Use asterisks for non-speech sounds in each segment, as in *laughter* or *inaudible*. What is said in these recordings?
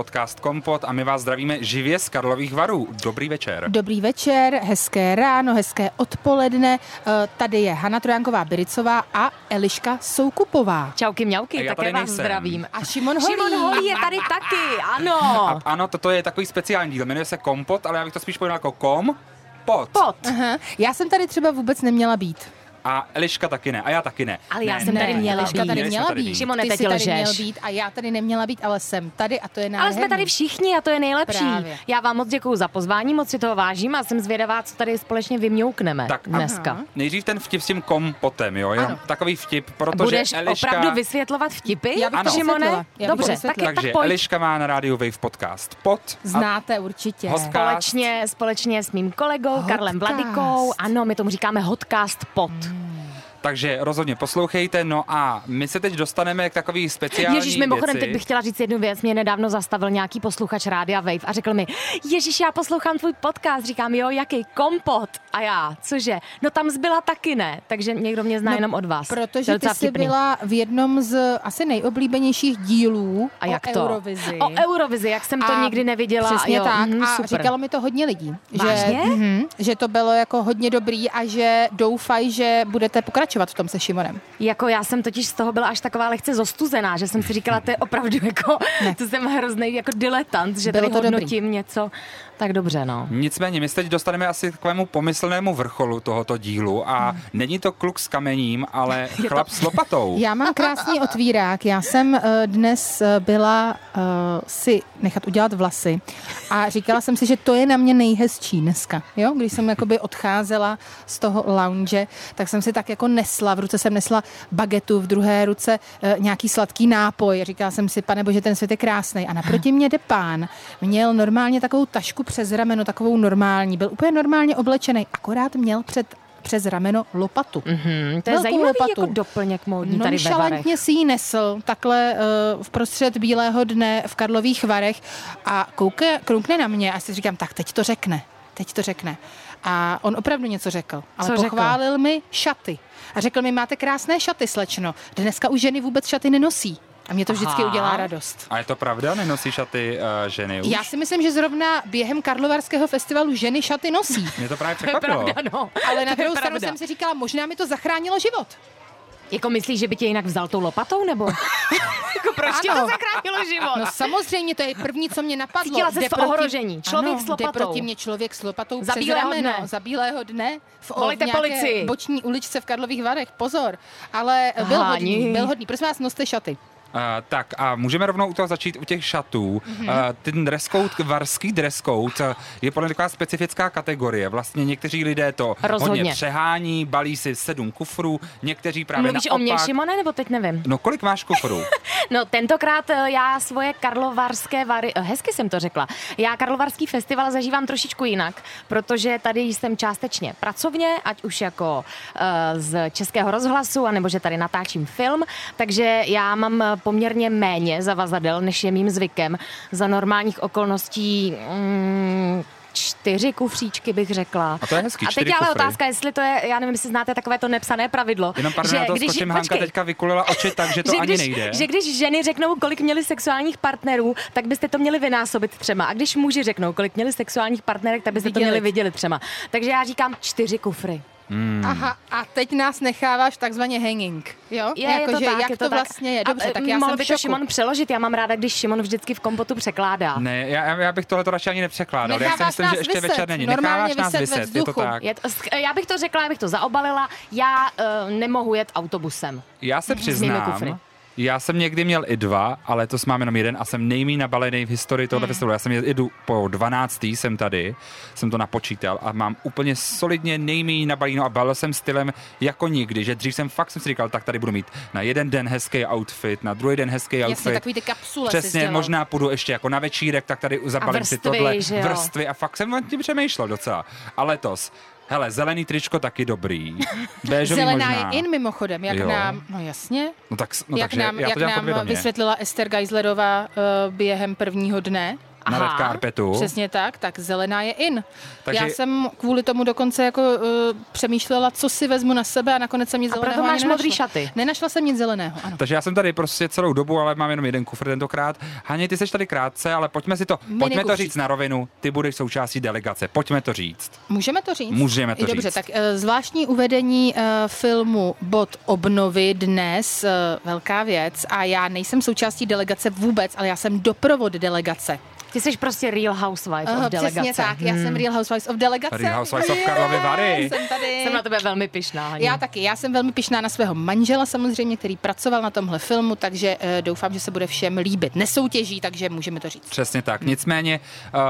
Podcast Kompot a my vás zdravíme živě z Karlových varů. Dobrý večer. Dobrý večer, hezké ráno, hezké odpoledne. Eh, Tady je Hana Trojánková Biricová a Eliška Soukupová. Čauky mňauky, také vás nejsem. zdravím. A Šimon Holý. Šimon Holý je tady taky, ano. A, ano, toto je takový speciální díl. Jmenuje se Kompot, ale já bych to spíš pojmenoval jako kom, pot. Pot. Aha. Já jsem tady třeba vůbec neměla být. A Eliška taky ne, a já taky ne. Ale já ne, jsem ne, tady měla Eliška být. tady měla tady být. Šimone, Ty teď jsi tady lžeš. měl být a já tady neměla být, ale jsem tady a to je nádherný. Ale jsme tady všichni a to je nejlepší. Právě. Já vám moc děkuji za pozvání, moc si toho vážím a jsem zvědavá, co tady společně vymňoukneme Tak, dneska. Nejdřív ten vtip s tím kompotem, jo? jo? Ano. Takový vtip, protože Budeš Eliška... opravdu vysvětlovat vtipy, Já bych to Ano. Šimone? Já Dobře, tak, tak Takže pojď. Eliška má na rádiu Wave podcast Pot. A Znáte určitě. Společně, společně s mým kolegou Karlem. Vladikou. Ano, my tomu říkáme Hotcast Pot. Takže rozhodně poslouchejte. No a my se teď dostaneme k takový speciální Ježíš, mimochodem, věci. teď bych chtěla říct jednu věc. Mě nedávno zastavil nějaký posluchač Rádia Wave a řekl mi, Ježíš, já poslouchám tvůj podcast. Říkám, jo, jaký kompot. A já, cože? No tam zbyla taky ne. Takže někdo mě zná No, jenom od vás. Protože ty jsi byla v jednom z asi nejoblíbenějších dílů a jak o to? Eurovizi. O Eurovizi, jak jsem to A nikdy neviděla. Přesně jo, tak. mhm, a super. říkalo mi to hodně lidí. Vážně? Že, mhm, že to bylo jako hodně dobrý a že doufají, že budete pokračovat v tom se Šimonem. Jako já jsem totiž z toho byla až taková lehce zostuzená, že jsem si říkala, to je opravdu jako, to jsem hrozný jako diletant, že Bylo tady to dobrý. hodnotím něco. Tak dobře, no. Nicméně, my se teď dostaneme asi k takovému pomyslnému vrcholu tohoto dílu a není to kluk s kamením, ale *laughs* chlap s lopatou. Já mám krásný *laughs* otvírák. Já jsem uh, dnes uh, byla uh, si nechat udělat vlasy a říkala jsem si, že to je na mě nejhezčí dneska. Jo? Když jsem jakoby odcházela z toho lounge, tak jsem si tak jako nesla. V ruce jsem nesla bagetu, v druhé ruce uh, nějaký sladký nápoj. Říkala jsem si, pane bože, ten svět je krásný. A naproti mě jde pán. Měl normálně takovou tašku přes rameno, takovou normální. Byl úplně normálně oblečený, akorát měl před přes rameno lopatu. Hmm, to je Velkou zajímavý lopatu. jako doplněk módní tady ve Varech. Si ji nesl takhle uh, v prostřed bílého dne v Karlových Varech a kouke, kroukne na mě a si říkám, tak teď to řekne, teď to řekne. A on opravdu něco řekl, ale Co řekl? pochválil mi šaty. A řekl mi, máte krásné šaty, slečno. Dneska už ženy vůbec šaty nenosí. A mě to vždycky Aha. udělá radost. A je to pravda? Nenosí šaty uh, ženy už? Já si myslím, že zrovna během Karlovarského festivalu ženy šaty nosí. Mě to právě *laughs* To je překvapilo. pravda, no. *laughs* Ale na To druhou stranu jsem si říkala, možná mi to zachránilo život. Jako myslíš, že by tě jinak vzal tou lopatou, nebo? *laughs* jako proč ti to Ano. zachránilo život? No samozřejmě, to je první, co mě napadlo. Cítila Jde v ohrožení. Člověk ano, s lopatou. Jde proti mě člověk s lopatou Za přes bílého rameno, dne. za bílého dne. V, o- Volejte v nějaké policii. boční uličce v Karlových Varech. Pozor. Ale byl Háni. hodný, byl hodný. Prosím vás, noste šaty. Uh, tak a můžeme rovnou u toho začít u těch šatů. Mhm. Uh, ten dress code, varský dress code, uh, je podle mě taková specifická kategorie. Vlastně někteří lidé to Rozhodně. hodně přehání, balí si sedm kufrů, někteří právě Mluvíš naopak. o mě, Šimone, nebo teď nevím? No kolik máš kufrů? *laughs* No tentokrát eh, já svoje karlovarské vary, eh, hezky jsem to řekla, já karlovarský festival zažívám trošičku jinak, protože tady jsem částečně pracovně, ať už jako uh, z Českého rozhlasu, anebo že tady natáčím film, takže já mám eh, poměrně méně zavazadel, než je mým zvykem. Za normálních okolností mm, čtyři kufříčky bych řekla. A to je hezký, A teď je ale kufry. otázka, jestli to je, já nevím, jestli znáte takové to nepsané pravidlo. Jenom pardon, já to skočím, Hanka teďka vykulila oči *laughs* tak, že to ani když, nejde. Že když ženy řeknou, kolik měli sexuálních partnerů, tak byste to měli vynásobit třema. A když muži řeknou, kolik měli sexuálních partnerek, tak byste to Vydělit. měli vydělit třema. Takže já říkám čtyři kufry. Hmm. Aha, a teď nás necháváš takzvaně hanging. Jo? Je, je to Jakože tak, jak je to, to tak. vlastně je. Dobře, A, tak já mohl jsem by to. Šimon přeložit, já mám ráda, když Šimon vždycky v kompotu překládá. Ne, já, já bych tohle radši ani nepřekládal. já si Necháváš myslím, že ještě vyset, večer není. normálně Necháváš nás vyset je to tak. Je to, já bych to řekla, já bych to zaobalila. Já uh, nemohu jet autobusem. Já se přiznám, kufry. Já jsem někdy měl i dva, ale to mám jenom jeden a jsem nejmí nabalený v historii tohoto Hmm. festivalu. Já jsem jedu po 12. jsem tady, jsem to napočítal a mám úplně solidně nejmí nabalíno a balil jsem stylem jako nikdy, že dřív jsem fakt jsem si říkal, tak tady budu mít na jeden den hezký outfit, na druhý den hezký Jasně, outfit. takový ty kapsule si Přesně, možná půjdu ještě jako na večírek, tak tady zabalím si vrstvy, tohle že jo? vrstvy a fakt jsem nad tím přemýšlel docela. A letos, hele, zelený tričko taky dobrý. *laughs* Béžový Zelená možná. je in mimochodem, jak Jo. nám, no jasně, No tak, no jak takže nám, já jak nám vysvětlila Ester Geislerová uh, během prvního dne, na Aha, red carpetu. Přesně tak, tak zelená je in. Takže- Já jsem kvůli tomu dokonce jako uh, přemýšlela, co si vezmu na sebe a nakonec jsem nic A zeleného proto máš modrý šaty. Nenašla jsem nic zeleného, ano. Takže já jsem tady prostě celou dobu, ale mám jenom jeden kufr tentokrát. Haně, ty jsi tady krátce, ale pojďme si to, pojďme to kufřík. říct na rovinu. Ty budeš součástí delegace. Pojďme to říct. Můžeme to říct? Můžeme to Dobře, říct. tak eh, zvláštní uvedení eh, filmu Bod obnovy dnes, eh, velká věc a já nejsem součástí delegace vůbec, ale já jsem doprovod delegace. Ty jsi prostě real housewife Aha, of delegace. Přesně tak, já jsem Real Housewives of Delegace. Real Housewives of Karlovy Vary. Jsem tady. Jsem na tebe velmi pyšná. Haně. Já taky, já jsem velmi pišná na svého manžela samozřejmě, který pracoval na tomhle filmu, takže uh, doufám, že se bude všem líbit. Nesoutěží, takže můžeme to říct. Přesně tak. Nicméně, uh,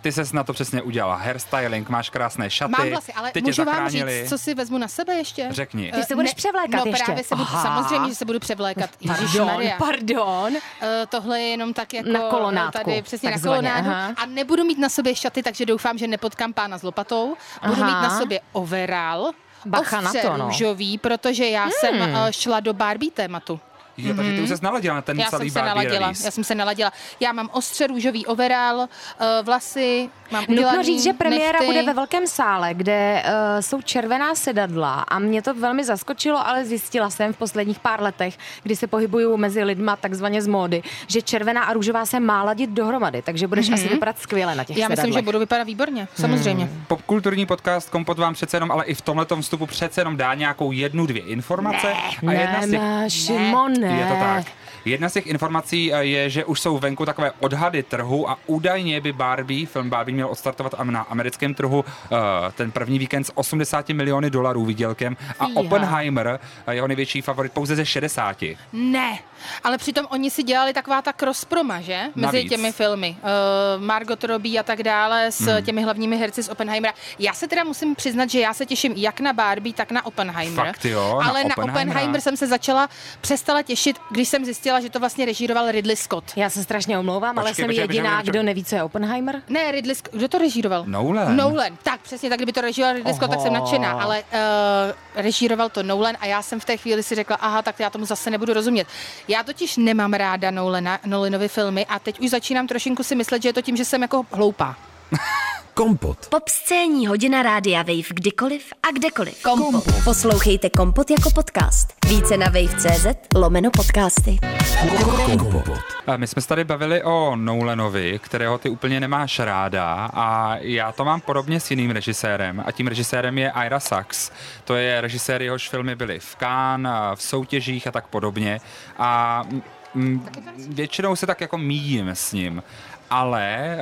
ty ses na to přesně udělala. Hairstyling, máš krásné šaty. Mám vlasy, ale ty můžu vám říct, co si vezmu na sebe ještě? Řekni. Ty se budeš převlékat no, ještě. právě se budu, samozřejmě, že se budu převlékat. Pardon, pardon. Eh, tohle je jenom tak jako Na kolonádku, tady přesně takzvaně, aha. A nebudu mít na sobě šaty, takže doufám, že nepotkám pána s lopatou. Budu Aha. mít na sobě overall. Bacha na to, no. růžový, protože já jsem Hmm. eh, šla do Barbie tématu. Jo, takže ty už ses naladila na ten Mhm. Já celý jsem se naladila, release. já jsem se naladila. Já mám ostře růžový overall, uh, vlasy, mám Nutno udělaný říct, že premiéra nechty. bude ve velkém sále, kde uh, jsou červená sedadla a mě to velmi zaskočilo, ale zjistila jsem v posledních pár letech, kdy se pohybuju mezi lidma takzvaně z módy, že červená a růžová se má ladit dohromady, takže budeš asi vypadat skvěle na těch Mhm. Já myslím, že sedadlech. budu vypadat výborně, samozřejmě. Hmm. Popkulturní podcast Kompot vám přece jenom, ale i v tomhletom vstupu přece jenom dá nějakou jednu, dvě informace. a jedna Ne, z těch, ne, Šimone. de etter hvert. Eh, Jedna z těch informací eh, je, že už jsou venku takové odhady trhu a údajně by Barbie, film Barbie měl odstartovat na americkém trhu eh, ten první víkend s 80 miliony dolarů výdělkem a Fíha. Oppenheimer, eh, jeho největší favorit, pouze ze 60. Ne, ale přitom oni si dělali taková ta crossproma, že? Mezi Navíc. těmi filmy. Uh, Margot Robbie a tak dále s Hmm. těmi hlavními herci z Oppenheimera. Já se teda musím přiznat, že já se těším jak na Barbie, tak na Oppenheimer. Fakt jo, na ale na Oppenheimera. Oppenheimer jsem se začala, přestala těšit, když jsem zjistila, že to vlastně režíroval Ridley Scott. Já se strašně omlouvám, ale Počkej, jsem počkej, jediná, počkej, kdo neví, co je Oppenheimer. Ne, Ridley Scott. Kdo to režíroval? Nolan. Nolan. Tak, přesně tak, kdyby to režíroval Ridley Scott, tak jsem nadšená, ale uh, režíroval to Nolan a já jsem v té chvíli si řekla, aha, tak já tomu zase nebudu rozumět. Já totiž nemám ráda Nolana, Nolanovy filmy a teď už začínám trošinku si myslet, že je to tím, že jsem jako hloupá. *laughs* Kompot. Pop scéní hodina rádia Wave kdykoliv a kdekoliv. Kompot. Poslouchejte Kompot jako podcast. Více na wave.cz lomeno podcasty. Kompot. A My jsme se tady bavili o Nolanovi, kterého ty úplně nemáš ráda a já to mám podobně s jiným režisérem a tím režisérem je Ira Sachs. To je režisér, jehož filmy byly v Cannes, a v soutěžích a tak podobně a většinou se tak jako míjím s ním. Ale eh,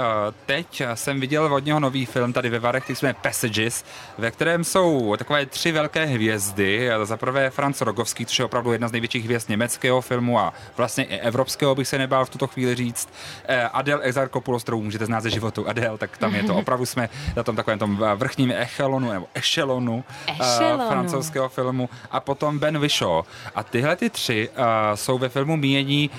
teď jsem viděl od něho nový film tady ve Varech, který se jmenuje Passages, ve kterém jsou takové tři velké hvězdy. Za prvé Franz Rogovský, což je opravdu jedna z největších hvězd německého filmu a vlastně i evropského bych se nebál v tuto chvíli říct. Eh, Adel Exarchopoulos, kterou můžete znát ze životu Adel, tak tam je to opravdu jsme na tom takovém tom vrchním echelonu nebo echelonu, eh, Echelonu. francouzského filmu a potom Ben Whishaw. A tyhle ty tři jsou ve filmu míjení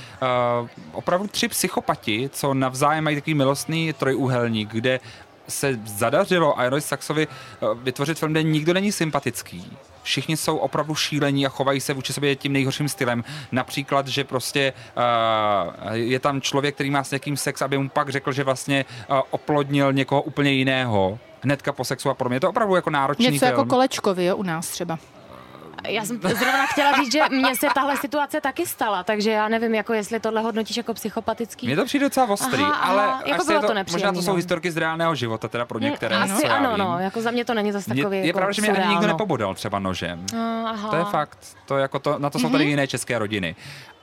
uh, opravdu tři psychopati, co navzájem mají takový milostný trojúhelník, kde se zadařilo Iroy Saxovi uh, vytvořit film, kde nikdo není sympatický. Všichni jsou opravdu šílení a chovají se vůči sobě tím nejhorším stylem. Například, že prostě uh, je tam člověk, který má s někým sex, aby mu pak řekl, že vlastně uh, oplodnil někoho úplně jiného hnedka po sexu a podobně. Je to opravdu jako náročný Něco film. jako kolečkovi, jo, u nás třeba. Já jsem zrovna chtěla říct, že mně se tahle situace taky stala, takže já nevím, jako jestli tohle hodnotíš jako psychopatický. Mně to přijde docela ostrý, Aha, aha, ale jako asi bylo to, to možná to jsou no. historky z reálného života, teda pro některé. Asi co já ano, vím. no, jako za mě to není zase takový je jako pravda, že mě ani nikdo no. nepobodal třeba nožem. No, aha. To je fakt. To jako to, na to jsou tady jiné české rodiny.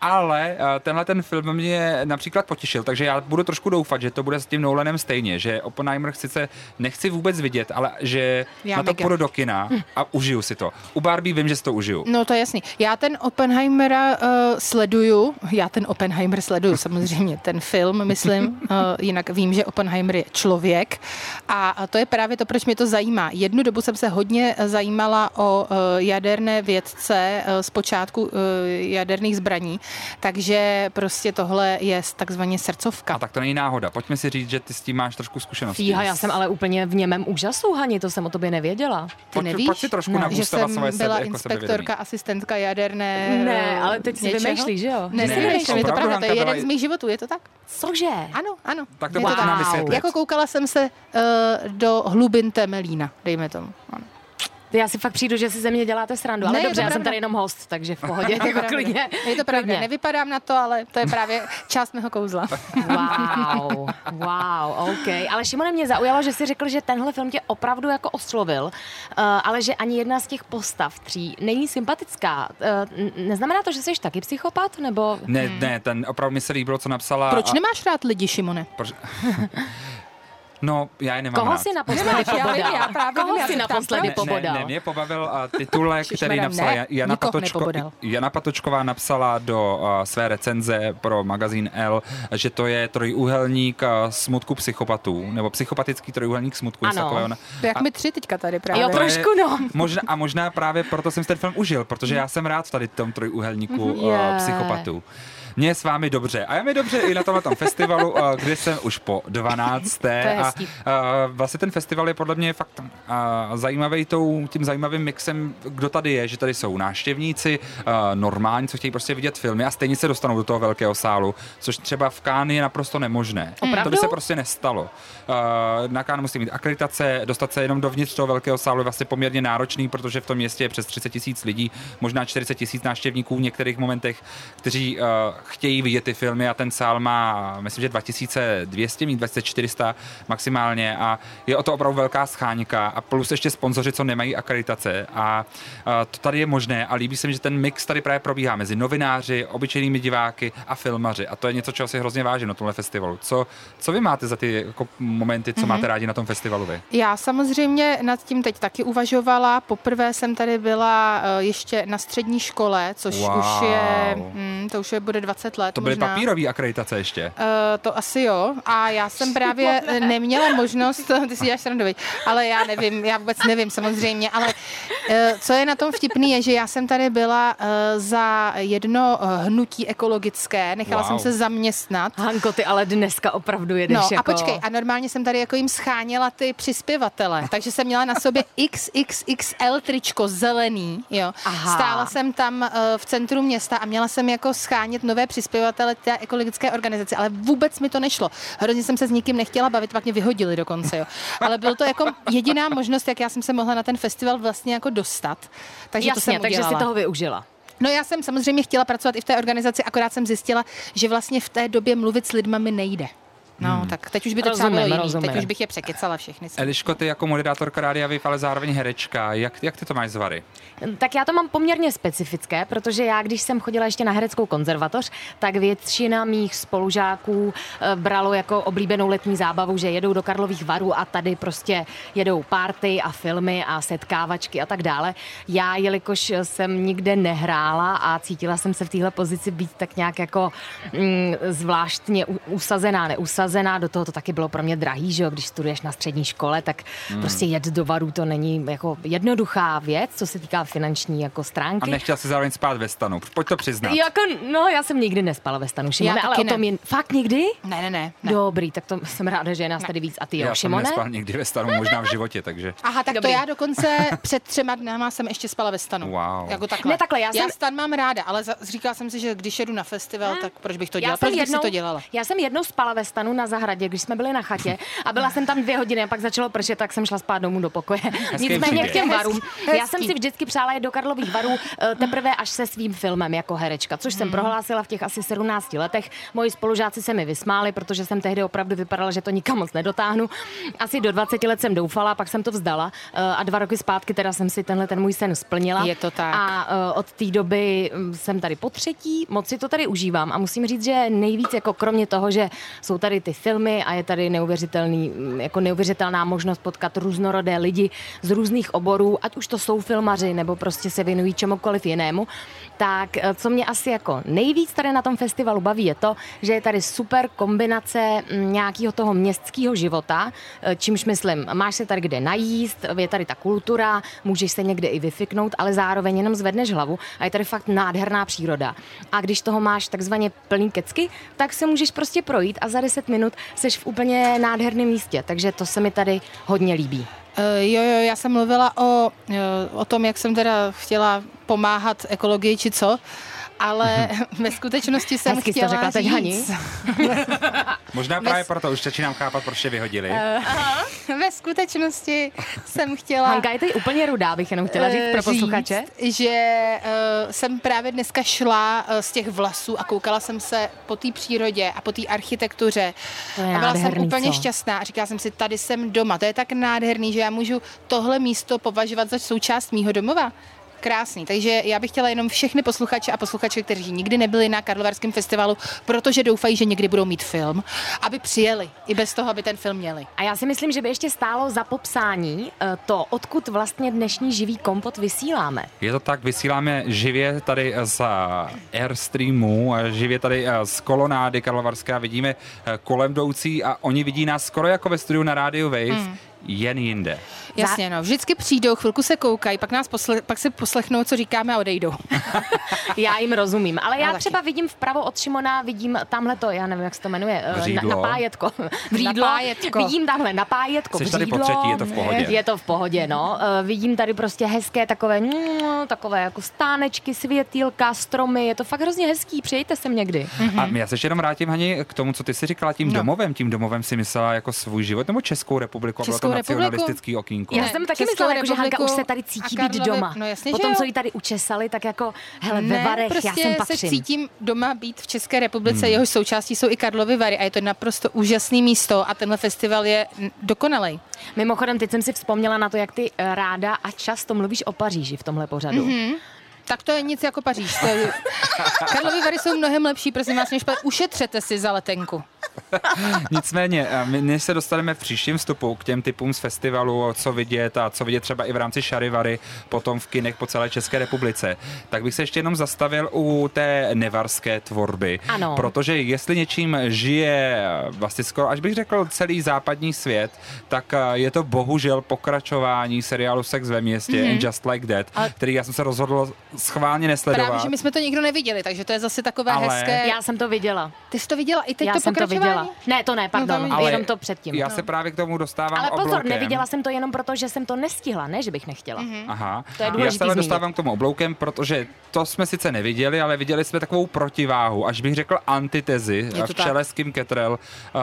Ale eh, tenhle ten film mě například potěšil, takže já budu trošku doufat, že to bude s tím Nolanem stejně, že Oppenheimer sice nechci vůbec vidět, ale že Já na to půjdu do kina a užiju si to. U Barbie vím, že si to užiju. No to je jasný. Já ten Oppenheimera uh, sleduju, já ten Oppenheimer sleduju samozřejmě, ten film, myslím, uh, *laughs* jinak vím, že Oppenheimer je člověk a, a to je právě to, proč mě to zajímá. Jednu dobu jsem se hodně zajímala o uh, jaderné vědce uh, z počátku uh, jaderných zbraní Takže prostě tohle je takzvaně srdcovka. A tak to není náhoda. Pojďme si říct, že ty s tím máš trošku zkušenosti. Fíha, já jsem ale úplně v němém úžasu, Hani, to jsem o tobě nevěděla. Ty Pojď- nevíš? pojď si trošku ne, nabůstovat že jsem svoje sebe- byla jako inspektorka, sebevědomí. asistentka jaderné Ne, ale teď si vymýšlíš, že jo? Ne, Ne, vymýšlím, je to pravda, to je jeden z mých životů, je to tak? Cože? Ano, ano. Tak to tak. nám vysvětlit. Jako koukala jsem se uh, do hlubin Temelína, dejme tomu. Ano. Ty já si fakt přijdu, že si ze mě děláte srandu, ale Ne, dobře, já jsem tady jenom host, takže v pohodě, Je to jako *laughs* pravda. klidně. Je to pravda, nevypadám na to, ale to je právě část mého kouzla. Wow, *laughs* wow, OK. Ale Šimone, mě zaujalo, že jsi řekl, že tenhle film tě opravdu jako oslovil, uh, ale že ani jedna z těch postav tří není sympatická. Uh, neznamená to, že jsi taky psychopat, nebo... Ne, ne, ten opravdu mi se líbilo, co napsala. Proč a- nemáš rád lidi, Šimone? Proč... *laughs* No, já je nemám Koho rád. si naposledy pobodal? já právě Koho si naposledy pobodal? Ne, ne, mě pobavil uh, titulek, který napsala ne, Ja- Jana, Patočko. Jana Patočková napsala do uh, své recenze pro magazín L, že to je trojúhelník uh, smutku psychopatů, nebo psychopatický trojúhelník smutku. Ano. takového. To jak my tři teďka tady právě. Jo, trošku, no. Možná, a možná právě proto jsem si ten film užil, protože já jsem rád tady v tom trojúhelníku uh, psychopatů. Mně je s vámi dobře. A je mi dobře i na tomhle tom festivalu, kde jsem už po 12. To je a uh, vlastně ten festival je podle mě fakt uh, zajímavý tou, tím zajímavým mixem, kdo tady je, že tady jsou návštěvníci, uh, normální, co chtějí prostě vidět filmy a stejně se dostanou do toho velkého sálu, což třeba v Cannes je naprosto nemožné. To by Opravdu? se prostě nestalo. Uh, na Cannes musí mít akreditace, dostat se jenom dovnitř toho velkého sálu je vlastně poměrně náročný, protože v tom městě je přes 30 tisíc lidí, možná 40 tisíc návštěvníků v některých momentech, kteří uh, chtějí vidět ty filmy a ten sál má, myslím, že 2200, mít 2400 maximálně a je o to opravdu velká scháňka a plus ještě sponzoři, co nemají akreditace a uh, to tady je možné a líbí se mi, že ten mix tady právě probíhá mezi novináři, obyčejnými diváky a filmaři a to je něco, čeho si hrozně vážím na tomhle festivalu. Co, co vy máte za ty jako, momenty, co mm-hmm. máte rádi na tom festivalu vy? Já samozřejmě nad tím teď taky uvažovala. Poprvé jsem tady byla eh, ještě na střední škole, což Wow. už je, hm, to už je bude 20 let To byly možná. papírové akreditace ještě. Uh, to asi jo. A já jsem právě eh, neměla možnost, *laughs* ty si děláš srandu, ale já nevím, já vůbec nevím samozřejmě, ale uh, co je na tom vtipný je, že já jsem tady byla uh, za jedno uh, hnutí ekologické, nechala Wow. jsem se zaměstnat. Hanko, ty ale dneska opravdu jedeš No jako... a počkej, a normálně jsem tady jako jim scháněla ty přispěvatele, *laughs* takže jsem měla na sobě XXXL tričko zelený, jo. Aha. Stála jsem tam uh, v centru města a měla jsem jako schánět nové přispěvatele té ekologické organizace, ale vůbec mi to nešlo. Hrozně jsem se s nikým nechtěla bavit, pak mě vyhodili dokonce, jo. Ale byl to jako jediná možnost, jak já jsem se mohla na ten festival vlastně jako dostat. Takže to Jasně, jsem takže si toho využila. No já jsem samozřejmě chtěla pracovat i v té organizaci, akorát jsem zjistila, že vlastně v té době mluvit s lidma mi nejde. No, hmm. tak teď už by to třeba Rozumím, bylo jiný. rozumím. Teď už bych je překecala všechny. Eliško, ty jako moderátorka Rádia Wave, ale zároveň herečka, jak, jak ty to máš zvary? Tak já to mám poměrně specifické, protože já, když jsem chodila ještě na hereckou konzervatoř, tak většina mých spolužáků eh, bralo jako oblíbenou letní zábavu, že jedou do Karlových varů a tady prostě jedou party a filmy a setkávačky a tak dále. Já, jelikož jsem nikde nehrála a cítila jsem se v téhle pozici být tak nějak jako mm, zvláštně usazená, neusazená, do toho to taky bylo pro mě drahý, že jo, když studuješ na střední škole, tak Hmm. prostě jet do varů to není jako jednoduchá věc, co se týká finanční jako A stránky. nechtěla si zároveň spát ve stanu. Pojď to přiznat. Jako, no, já jsem nikdy nespala ve stanu, Šimone, Já ale o tom ne. jen... Fakt nikdy? Ne, ne, ne. ne. Dobrý, tak to jsem ráda, že je nás tady víc. A ty jo, Já jsem Šimone? nespal nikdy ve stanu, možná v životě, takže... Aha, tak Dobrý. to já dokonce *laughs* před třema dnama jsem ještě spala ve stanu. Wow. Jako takhle. Ne, takhle, já jsem- stan mám ráda, ale za, říkala jsem si, že když jedu na festival, tak proč bych to dělala? Já Proč jsem, bych jednou, si to dělala? já jsem jednou spala ve stanu na zahradě, když jsme byli na chatě a byla jsem tam dvě hodiny a pak začalo pršet, tak jsem šla spát domů do pokoje. Nicméně příběh. k těm varům. Hezký. Já jsem si vždycky přála jít do Karlových varů eh, teprve až se svým filmem jako herečka, což Hmm. jsem prohlásila v těch asi 17 letech. Moji spolužáci se mi vysmáli, protože jsem tehdy opravdu vypadala, že to nikam moc nedotáhnu. Asi do 20 let jsem doufala, pak jsem to vzdala eh, a dva roky zpátky teda jsem si tenhle ten můj sen splnila. Je to tak. A eh, od té doby mm, jsem tady po třetí, moc si to tady užívám a musím říct, že nejvíc, jako kromě toho, že jsou tady ty filmy a je tady neuvěřitelný, mm, jako neuvěřitelná možnost potkat různorodé lidi z různých oborů, ať už to jsou filmaři nebo prostě se věnují čemukoliv jinému. Tak eh, co mě asi jako nejvíc tady na tom festivalu baví je to, že je tady super kombinace mm, nějakého toho městského života, eh, čímž myslím, máš se tady kde najíst, je tady ta kultura, můžeš se někde i vyfiknout, ale zároveň jenom zvedneš hlavu a je tady fakt nádherná příroda. A když toho máš takzvaně plný kecky, tak se můžeš prostě projít a za 10 minut seš v úplně nádherném místě. Takže to se mi tady hodně líbí. Uh, jo, jo, já jsem mluvila o, uh, o tom, jak jsem teda chtěla pomáhat ekologii či co, ale *laughs* ve skutečnosti jsem Hezky chtěla řekla teď, Hani. říct, *laughs* Možná právě proto už začínám chápat, proč je vyhodili. *laughs* ve skutečnosti jsem chtěla Hanka je tady úplně rudá, bych jenom chtěla říct eh, pro posluchače. Říct, že uh, jsem právě dneska šla uh, z těch vlasů a koukala jsem se po té přírodě a po té architektuře. To je a byla jsem úplně co? šťastná a říkala jsem si, tady jsem doma. To je tak nádherný, že já můžu tohle místo považovat za součást mýho domova. Krásný. Takže já bych chtěla jenom všechny posluchače a posluchače, kteří nikdy nebyli na Karlovarském festivalu, protože doufají, že někdy budou mít film, aby přijeli. I bez toho, aby ten film měli. A já si myslím, že by ještě stálo za popsání eh, to, odkud vlastně dnešní živý kompot vysíláme. Je to tak, vysíláme živě tady z Airstreamu, a živě tady eh, z kolonády Karlovarské a vidíme eh, kolem jdoucí a oni vidí nás skoro jako ve studiu na rádiu Wave, Hmm. Jen jinde. Jasně, no. Vždycky přijdou, chvilku se koukají, pak nás posle, pak se poslechnou, co říkáme a odejdou. *laughs* Já jim rozumím, ale já Já taky. třeba vidím vpravo od Šimona, vidím tamhle to, já nevím, jak se to jmenuje, eh, na, Vřídlo. napájetko. *laughs* Vřídlo. Napájetko. Vidím tamhle napájetko, Jsi tady po vřídlo. třetí, je to v pohodě. Je to v pohodě, no. Eh, Vidím tady prostě hezké takové, mm, takové jako stánečky, světýlka, stromy, je to fakt hrozně hezký, přijďte sem někdy. A já se ještě jenom vrátím, Hani, k tomu, co ty si říkala tím No. domovem. Tím domovem si myslela jako svůj život, nebo Českou republiku, Českou? Nacionalistický okýnko. Já jsem taky Českou myslela, jako, že Hanka republiku už se tady cítí být doma. no jasně, Potom, co ji tady učesali, tak jako, hele, ve ne, Varech, prostě já sem se patřím. cítím doma být v České republice, hmm. jehož součástí jsou i Karlovy Vary a je to naprosto úžasné místo a tenhle festival je dokonalej. Mimochodem, teď jsem si vzpomněla na to, jak ty eh, ráda a často mluvíš o Paříži v tomhle pořadu. Mm-hmm. Tak to je nic jako Paříž. To je... *laughs* Karlovy Vary jsou mnohem lepší, prosím vás, než pa- ušetřete si za letenku. *laughs* Nicméně, eh, my než se dostaneme v příštím vstupu k těm typům z festivalu, co vidět a co vidět třeba i v rámci Šarivary, potom v kinech po celé České republice, tak bych se ještě jenom zastavil u té nevarské tvorby. Ano. Protože jestli něčím žije eh, vlastně skoro, až bych řekl, celý západní svět, tak eh, je to bohužel pokračování seriálu Sex ve městě mm-hmm. And Just Like That, Ale- který já jsem se rozhodl schválně nesledovat. Právě, že my jsme to nikdo neviděli, takže to je zase takové Ale- hezké. Já jsem to viděla. Ty jsi to viděla i teď já to jsem to pokračování? Viděla. Ne, to ne, pardon, vidíš. no, Ale jenom to předtím. Já se právě k tomu dostávám Ale pozor, obloukem. neviděla jsem to jenom proto, že jsem to nestihla, ne, že bych nechtěla. Mm-hmm. Aha. To je Já se ale dostávám k tomu obloukem, protože to jsme sice neviděli, ale viděli jsme takovou protiváhu, až bych řekl antitezi to v čele s Kim Cattrall. Uh,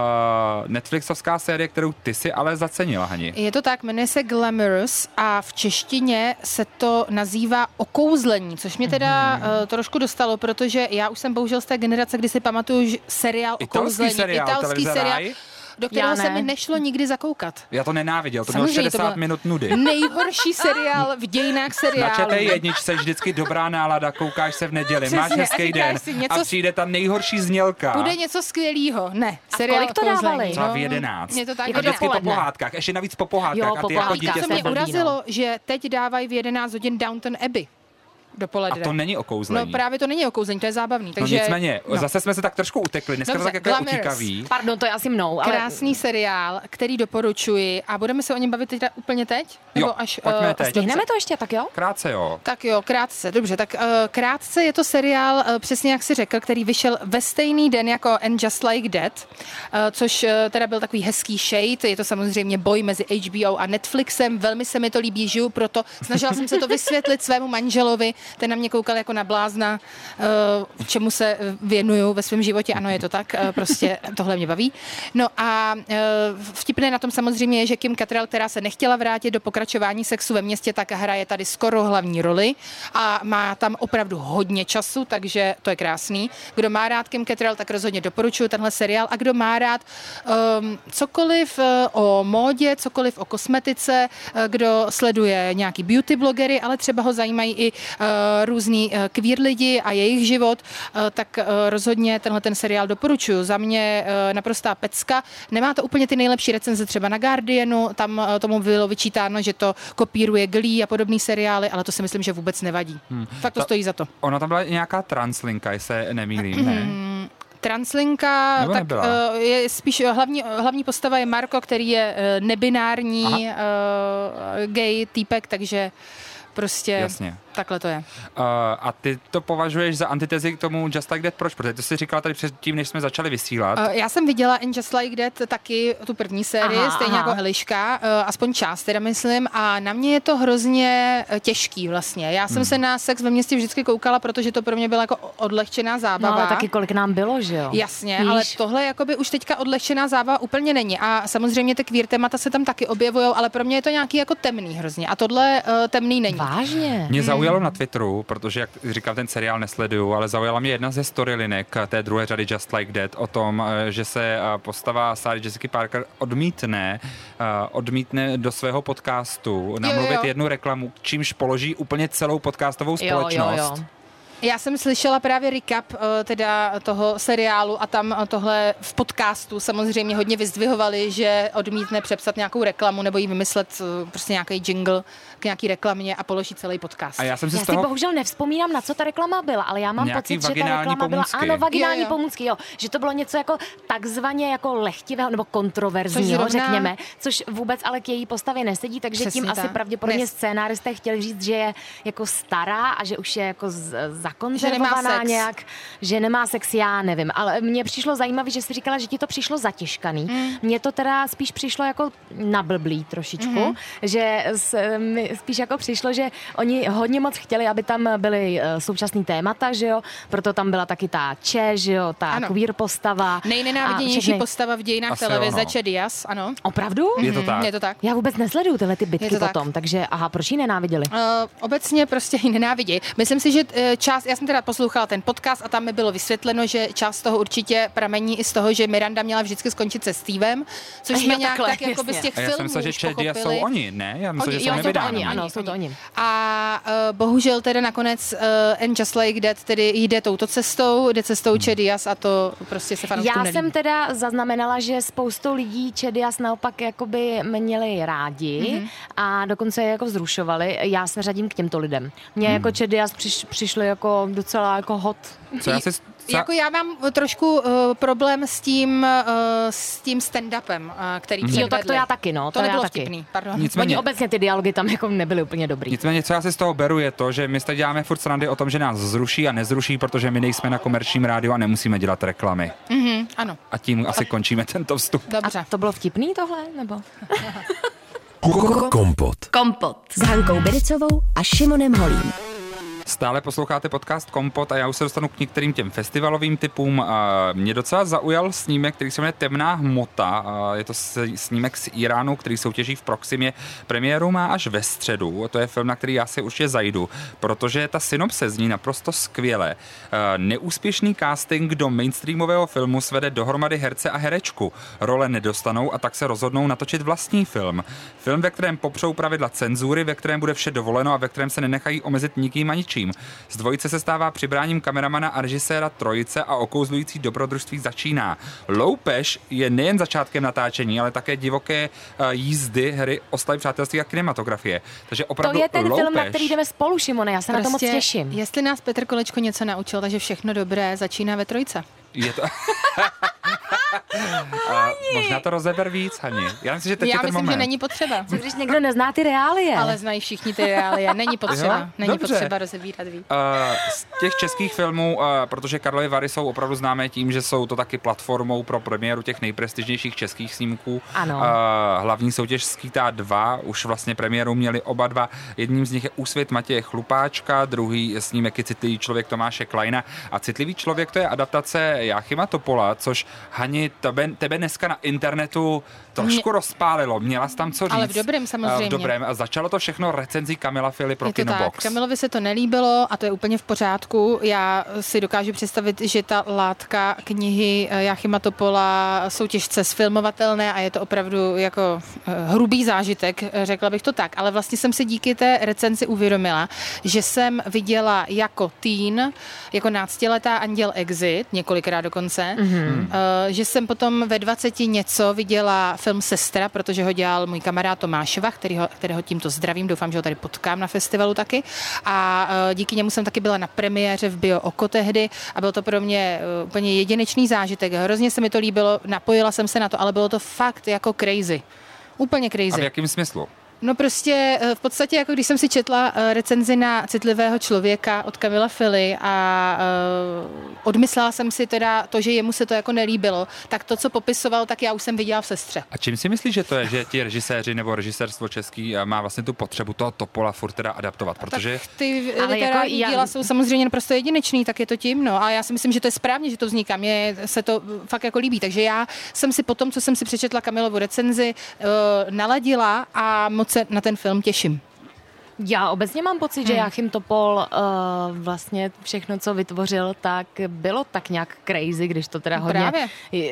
Netflixovská série, kterou ty si ale zacenila, Hani. Je to tak, jmenuje se Glamorous a v češtině se to nazývá okouzlení, což mě teda Mhm. mm. uh, trošku dostalo, protože já už jsem bohužel z té generace, kdy si pamatuju že seriál Italský okouzlení. seriál, italský televize seriál, Ráj? do kterého se mi nešlo nikdy zakoukat. Já to nenáviděl, to Samozřejmě, 60 byl minut nudy. Nejhorší seriál v dějinách Na seriálu. četej jedničce vždycky dobrá nálada, koukáš se v neděli, Přesně, máš a hezký den něco a přijde ta nejhorší znělka. Bude něco skvělého. Ne, A seriál kolik to dávali? Třeba v 11. Je to tak, Jako a vždycky po pohádkách, ještě navíc po pohádkách. Jo, a po ty jako dítě Co to mě urazilo, že teď dávají v 11 hodin Downton Abbey dopoledne. A to není okouzlení. No právě to není okouzlení, to je zábavný. Takže, no nicméně, zase jsme se tak trošku utekli, dneska Dobře, to tak jako utíkavý. Pardon, to je asi mnou, ale Krásný seriál, který doporučuji a budeme se o něm bavit teda úplně teď? Jo, pojďme eh, teď. stihneme to ještě, tak jo? Krátce jo. Tak jo, krátce, dobře. Tak uh, krátce je to seriál, uh, přesně jak si řekl, který vyšel ve stejný den jako And Just Like That, uh, což uh, teda byl takový hezký shade. Je to samozřejmě boj mezi HBO a Netflixem. Velmi se mi to líbí, žiju proto. Snažila jsem se to vysvětlit svému manželovi, ten na mě koukal jako na blázna, uh, čemu se věnuju ve svém životě. Ano, je to tak, uh, prostě tohle mě baví. No a uh, vtipné na tom samozřejmě je, že Kim Cattrall, která se nechtěla vrátit do pokračování sexu ve městě, tak hraje tady skoro hlavní roli a má tam opravdu hodně času, takže to je krásný. Kdo má rád Kim Cattrall, tak rozhodně doporučuji tenhle seriál a kdo má rád um, cokoliv o módě, cokoliv o kosmetice, kdo sleduje nějaký beauty blogery, ale třeba ho zajímají i uh, různý uh, queer lidi a jejich život, uh, tak rozhodně tenhle ten seriál doporučuju. Za mě naprostá pecka. Nemá to úplně ty nejlepší recenze třeba na Guardianu, tam tomu bylo vyčítáno, že to kopíruje Glee a podobné seriály, ale to si myslím, že vůbec nevadí. Hmm. Fakt to Ta- stojí za to. Ona tam byla nějaká translinka, jestli se nemýlím, ne? Translinka, Nebo tak nebyla? je spíš hlavní, hlavní postava je Marko, který je nebinární uh, gay týpek, takže prostě Jasně. Takhle to je. Uh, a ty to považuješ za antitezi k tomu Just Like That? Proč? Protože to jsi říkala tady předtím, než jsme začali vysílat. Uh, já jsem viděla In Just Like That taky tu první sérii, Aha, stejně aha. jako Eliška, uh, aspoň část teda myslím, a na mě je to hrozně těžký vlastně. Já jsem Hmm. se na sex ve městě vždycky koukala, protože to pro mě byla jako odlehčená No zábava. ale taky kolik nám bylo, že jo? Jasně, Víš? ale tohle jakoby už teďka odlehčená zábava úplně není. A samozřejmě ty queer témata se tam taky objevují, ale pro mě je to nějaký jako temný hrozně. A tohle uh, temný není. Vážně? Mě zaujalo na Twitteru, protože, jak říkám, ten seriál nesleduju, ale zaujala mě jedna ze storylinek té druhé řady Just Like That o tom, eh, že se eh, postava Sarah Jessica Parker odmítne, eh, odmítne do svého podcastu namluvit jo. jednu reklamu, čímž položí úplně celou podcastovou Jo, jo, společnost. jo. Já jsem slyšela právě recap teda toho seriálu a tam tohle v podcastu samozřejmě hodně vyzdvihovali, že odmítne přepsat nějakou reklamu nebo jí vymyslet prostě nějaký jingle k nějaký reklamě a položí celý podcast. A já jsem si Já z si toho... bohužel nevzpomínám, na co ta reklama byla, ale já mám Nějaký pocit, že ta vaginální reklama pomůcky. byla, ano, vaginální Jo, jo. pomůcky, jo, že to bylo něco jako takzvaně jako lehtivého nebo kontroverzního, Což zrovna- řekněme, což vůbec ale k její postavě nesedí, takže Přesně tím asi tak. pravděpodobně Nes- scénáristé chtěli říct, že je jako stará a že už je jako Že zakonzervovaná sex. nějak, že nemá sex, já nevím, ale mně přišlo zajímavé, že jsi říkala, že ti to přišlo zatěžkaný. Mm. Mně to teda spíš přišlo jako nablblý trošičku, Mhm. že s, mi spíš jako přišlo, že oni hodně moc chtěli, aby tam byly eh, současný témata, že jo, proto tam byla taky ta Če, že jo, ta Ano. queer postava. Nejnenáviděnější všechny- postava v dějinách Asi televize, no. Che Diaz, ano. Opravdu? Je to tak. Mhm, Je to tak. Já vůbec nesleduju tyhle ty bitky Je to tak. potom, takže aha, proč ji nenáviděli? Uh, obecně prostě ji nenávidějí. Myslím si, že uh, část, já jsem teda poslouchala ten podcast a tam mi bylo vysvětleno, že část toho určitě pramení i z toho, že Miranda měla vždycky skončit se Stevem, což jsme nějak takhle, tak jako z jasně. těch A já filmů jsem myslel, že Čedia jsou oni, ne? Já myslím, Oni- že jsou nevydáni. Oni, ano, jsou to oni. A uh, bohužel teda nakonec uh, And Just Like That tedy jde touto cestou, jde cestou Che Diaz a to prostě se fanouškům Já nelíbí. jsem teda zaznamenala, že spoustu lidí Čedias naopak jakoby měli rádi Mhm. mm-hmm. a dokonce je jako vzrušovali. Já se řadím k těmto lidem. Mně mm. jako Čedias přiš, přišli jako docela jako hot. Co já si... Jako já mám trošku uh, problém s tím, uh, s tím stand-upem, uh, který Jo, tak to předvedli. já taky, no. To, To, já nebylo taky. vtipný, pardon. Oni Nicméně, obecně ty dialogy tam jako nebyly úplně dobrý. Nicméně, co já si z toho beru, je to, že my se děláme furt srandy o tom, že nás zruší a nezruší, protože my nejsme na komerčním rádiu a nemusíme dělat reklamy. Mhm, ano, A tím asi končíme tento vstup. dobře. A to bylo vtipný tohle, nebo? Kompot. Kompot s Hankou Bericovou a Šimonem Holím. Stále posloucháte podcast Kompot a já už se dostanu k některým těm festivalovým typům. Mě docela zaujal snímek, který se jmenuje Temná hmota. Je to snímek z Iránu, který soutěží v Proximě. Premiéru má až ve středu. To je film, na který já si určitě zajdu, protože ta synopse zní naprosto skvěle. Neúspěšný casting do mainstreamového filmu svede dohromady herce a herečku. Role nedostanou a tak se rozhodnou natočit vlastní film. Film, ve kterém popřou pravidla cenzury, ve kterém bude vše dovoleno a ve kterém se nenechají omezit nikým a ničím. Z dvojice se stává přibráním kameramana a režiséra trojice a okouzlující dobrodružství začíná. Loupež je nejen začátkem natáčení, ale také divoké uh, jízdy hry Oslavy přátelství a kinematografie. Takže opravdu To je ten Loupež, film, na který jdeme spolu, Šimone, já se na to moc těším. Jestli nás Petr Kolečko něco naučil, takže všechno dobré začíná ve trojce. Je to... *laughs* A možná to rozeber víc, Hani. Já myslím, že teď Já je ten myslím, moment. že není potřeba. Co když někdo nezná ty reálie? Ale znají všichni ty reálie. Není potřeba. Jo? Není Dobře. potřeba rozebírat víc. Uh, z těch českých filmů, uh, protože Karlovy Vary jsou opravdu známé tím, že jsou to taky platformou pro premiéru těch nejprestižnějších českých snímků. Ano. Uh, hlavní soutěž skýtá dva, už vlastně premiéru měli oba dva. Jedním z nich je Úsvit Matěje Chlupáčka, druhý snímek je Citlivý člověk Tomáše Kleina a Citlivý člověk to je adaptace Jáchyma Topola, což Hani tebe, tebe dneska na internetu trošku Mě- rozpálilo. Měla jsi tam co říct? Ale v dobrém samozřejmě. V dobrém. A začalo to všechno recenzí Kamila Fili pro tak, Kinobox. Kamilovi se to nelíbilo a to je úplně v pořádku. Já si dokážu představit, že ta látka knihy eh, Jachima Topola jsou těžce sfilmovatelné a je to opravdu jako eh, hrubý zážitek, eh, řekla bych to tak. Ale vlastně jsem si díky té recenzi uvědomila, že jsem viděla jako teen, jako náctiletá Anděl Exit, několikrát dokonce, mm-hmm. že jsem potom ve 20 něco viděla film Sestra, protože ho dělal můj kamarád Tomáš Vach, kterýho, kterého tímto zdravím, doufám, že ho tady potkám na festivalu taky. A eh, díky němu jsem taky byla na premiéře v Bio Oko tehdy a byl to pro mě eh, úplně jedinečný zážitek. Hrozně se mi to líbilo, napojila jsem se na to, ale bylo to fakt jako crazy. Úplně A v crazy. jakém smyslu? No prostě eh, v podstatě, jako když jsem si četla eh, recenzi na citlivého člověka od Kamila Fili a uh, odmyslela jsem si teda to, že jemu se to jako nelíbilo, tak to, co popisoval, tak já už jsem viděla v sestře. A čím si myslíš, že to je, že ti režiséři nebo režisérstvo český eh, má vlastně tu potřebu toho Topola furt teda adaptovat? Protože Tak ty Ale literární jako já- díla jsou samozřejmě naprosto jedinečný, tak je to tím, no. A já si myslím, že to je správně, že to vzniká. Mně se to fakt jako líbí. Takže já jsem si po tom, co jsem si přečetla Kamilovu recenzi, naladila a moc se na ten film těším. Já obecně mám pocit, Hmm. že Joachim Topol uh, vlastně všechno, co vytvořil, tak bylo tak nějak crazy, když to teda hodně právě.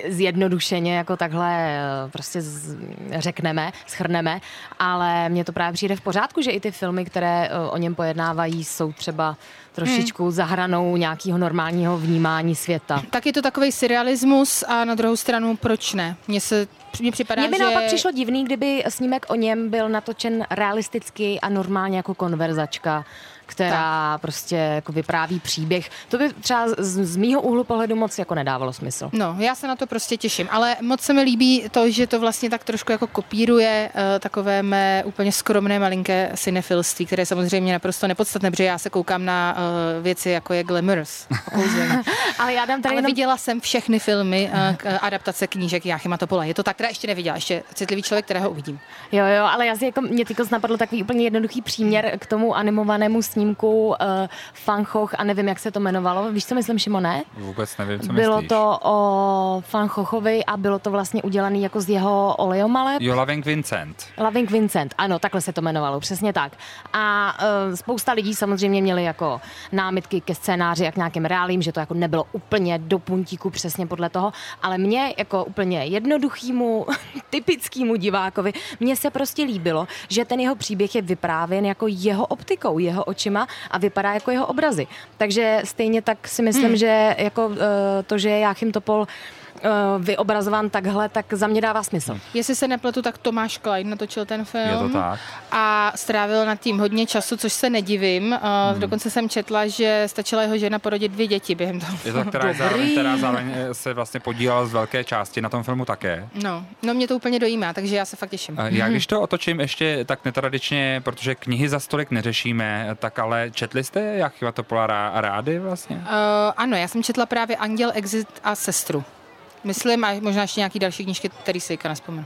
zjednodušeně jako takhle uh, prostě z, řekneme, schrneme, ale mně to právě přijde v pořádku, že i ty filmy, které uh, o něm pojednávají, jsou třeba trošičku Hmm. za hranou nějakého normálního vnímání světa. Tak je to takový surrealismus a na druhou stranu proč ne? Mně se mně připadá, Mně by že... naopak přišlo divný, kdyby snímek o něm byl natočen realisticky a normálně jako konverzačka, která tak. prostě jako vypráví příběh. To by třeba z, z mýho úhlu pohledu moc jako nedávalo smysl. No, já se na to prostě těším, ale moc se mi líbí to, že to vlastně tak trošku jako kopíruje uh, takové mé úplně skromné malinké cinefilství, které je samozřejmě naprosto nepodstatné, protože já se koukám na uh, věci jako je okouzlení. *laughs* Ale já dám tady Ale jenom... viděla jsem všechny filmy, uh, k, adaptace knížek Jáchyma Topola. Je to tak, teda ještě neviděla, ještě citlivý člověk, kterého uvidím. Jo, jo, ale já si jako, mě teďko napadl takový úplně jednoduchý příměr k tomu animovanému snímku uh, Fanchoch a nevím, jak se to jmenovalo. Víš, co myslím, Šimone? vůbec nevím, co bylo myslíš. to o Fanchochovi a bylo to vlastně udělané jako z jeho oleomaleb. Jo, Loving Vincent. Loving Vincent, ano, takhle se to jmenovalo, přesně tak. A uh, spousta lidí samozřejmě měli jako námitky ke scénáři a k nějakým reálím, že to jako nebylo úplně do puntíku přesně podle toho, ale mě jako úplně jednoduchýmu, *laughs* typickému divákovi, mně se prostě líbilo, že ten jeho příběh je vyprávěn jako jeho optikou, jeho očima a vypadá jako jeho obrazy. Takže stejně tak si myslím, hmm. že jako uh, to, že je Jáchym Topol uh, vyobrazován takhle, tak za mě dává smysl. Jestli se nepletu, tak Tomáš Klein natočil ten film. Je to tak. A strávil nad tím hodně času, což se nedivím. Hmm. Dokonce jsem četla, že stačila jeho žena porodit dvě děti během toho. Je to, která, zároveň, která zároveň eh, se vlastně podílela z velké části na tom filmu také. No, no mě to úplně dojímá, takže já se fakt těším. A Já když to otočím ještě tak netradičně, protože knihy za stolik neřešíme, tak ale četli jste Topola rá, rády vlastně? Uh, ano, já jsem četla právě Anděl, Exit a Sestru. Myslím, a možná ještě nějaký další knížky, který si teďka nespomenu.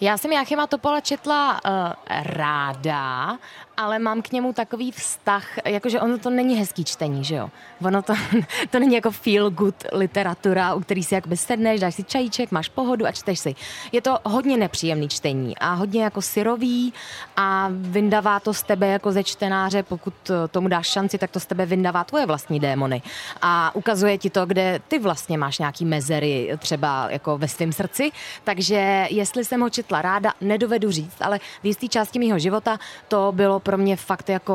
Já jsem Jáchyma Topola četla uh, ráda, ale mám k němu takový vztah, jakože ono to není hezký čtení, že jo? Ono to, *laughs* to není jako feel good literatura, u který si jakoby sedneš, dáš si čajíček, máš pohodu a čteš si. Je to hodně nepříjemný čtení a hodně jako syrový a vyndavá to z tebe jako ze čtenáře, pokud eh, tomu dáš šanci, tak to z tebe vyndavá tvoje vlastní démony. A ukazuje ti to, kde ty vlastně máš nějaký mezery třeba jako ve svém srdci. Takže jestli jsem ho četla ráda, nedovedu říct, ale v jisté části mého života to bylo pro mě fakt jako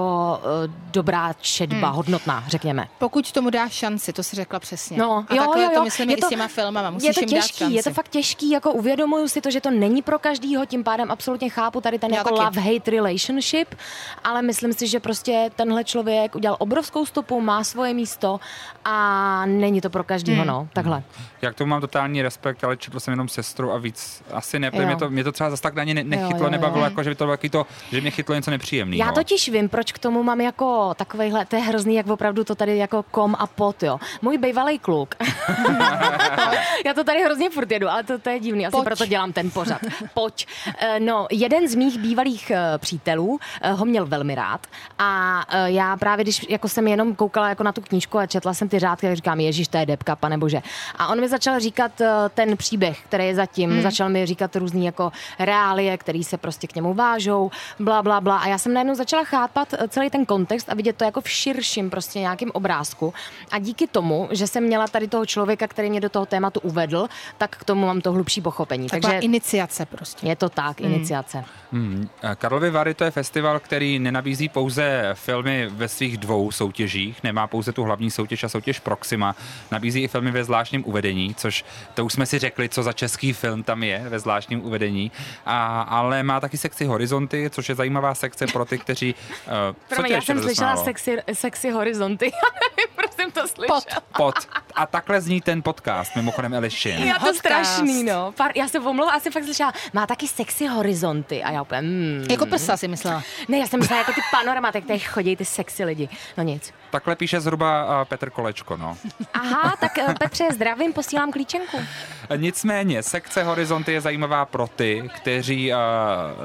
uh, dobrá četba, hmm. hodnotná, řekněme. Pokud tomu dáš šanci, to si řekla přesně. No, a jo, takhle jo, to jo. myslím Je i to- s těma filmama. Musíš je to jim dát těžký, šanci. je to fakt těžký, jako uvědomuju si to, že to není pro každýho, tím pádem absolutně chápu tady ten Já jako taky. love-hate relationship, ale myslím si, že prostě tenhle člověk udělal obrovskou stopu, má svoje místo a není to pro každýho, Hmm. no, takhle. Jak tomu mám totální respekt, ale četl jsem jenom sestru a víc asi ne, Jo. mě to, mě to třeba zase tak na ně ne- nechytlo, jo, jo. nebavilo, jako že by to bylo to, že mě chytlo něco nepříjemného. Já totiž vím, proč k tomu mám jako takovejhle, to je hrozný, jak opravdu to tady jako kom a pot, jo. Můj bývalý kluk. *laughs* Já to tady hrozně furt jedu, ale to, to je divný, asi Pojď. proto dělám ten pořad. Pojď. Eh, No, jeden z mých bývalých eh, přítelů eh, ho měl velmi rád a já právě, když jako jsem jenom koukala jako na tu knížku a četla jsem ty řádky, tak říkám, ježíš, to je depka, pane bože. A on mi začal říkat ten příběh, který je zatím, hmm. začal mi říkat různý jako reálie, který se prostě k němu vážou, bla, bla, bla. A já jsem najednou začala chápat eh, celý ten kontext a vidět to jako v širším prostě nějakým obrázku. A díky tomu, že jsem měla tady toho člověka, který mě do toho tématu uvedl, tak k tomu mám to hlubší pochopení. Taková Takže iniciace prostě. je to tak, iniciace. Hmm. Karlovy Vary to je festival, který nenabízí pouze filmy ve svých dvou soutěžích, nemá pouze tu hlavní soutěž a soutěž Proxima, nabízí i filmy ve zvláštním uvedení, což to už jsme si řekli, co za český film tam je ve zvláštním uvedení, a, ale má taky sekci Horizonty, což je zajímavá sekce pro ty, kteří... Uh, Promiň, já jsem slyšela sexy, sexy horizonty. *laughs* Já nevím, to slyšela. Pod. A takhle zní ten podcast, mimochodem Elišin. Já to Podcast. strašný, no. Pár, já se omlouvám, jsem fakt slyšela, má taky sexy horizonty. A já úplně, mm. Jako prsa si myslela. Ne, já jsem myslela jako ty panoramaty, které chodí ty sexy lidi. No nic. Takhle píše zhruba uh, Petr Kolečko, no. Aha, tak eh, Petře, zdravím, posílám klíčenku. Nicméně, sekce Horizonty je zajímavá pro ty, kteří uh,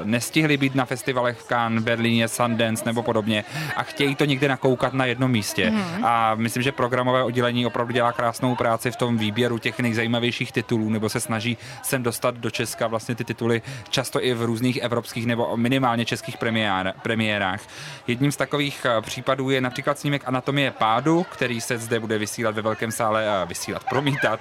nestihli být na festivalech v Cannes, Berlíně, Sundance nebo podobně a chtějí to někde nakoukat na jednom místě. Hmm. A myslím, že programové oddělení opravdu dělá krásnou práci v tom výběru těch nejzajímavějších titulů, nebo se snaží sem dostat do Česka vlastně ty tituly často i v různých evropských nebo minimálně českých premiér, premiérách. Jedním z takových uh, případů je například snímek Anatomie pádu, který se zde bude vysílat ve velkém sále a vysílat, promítat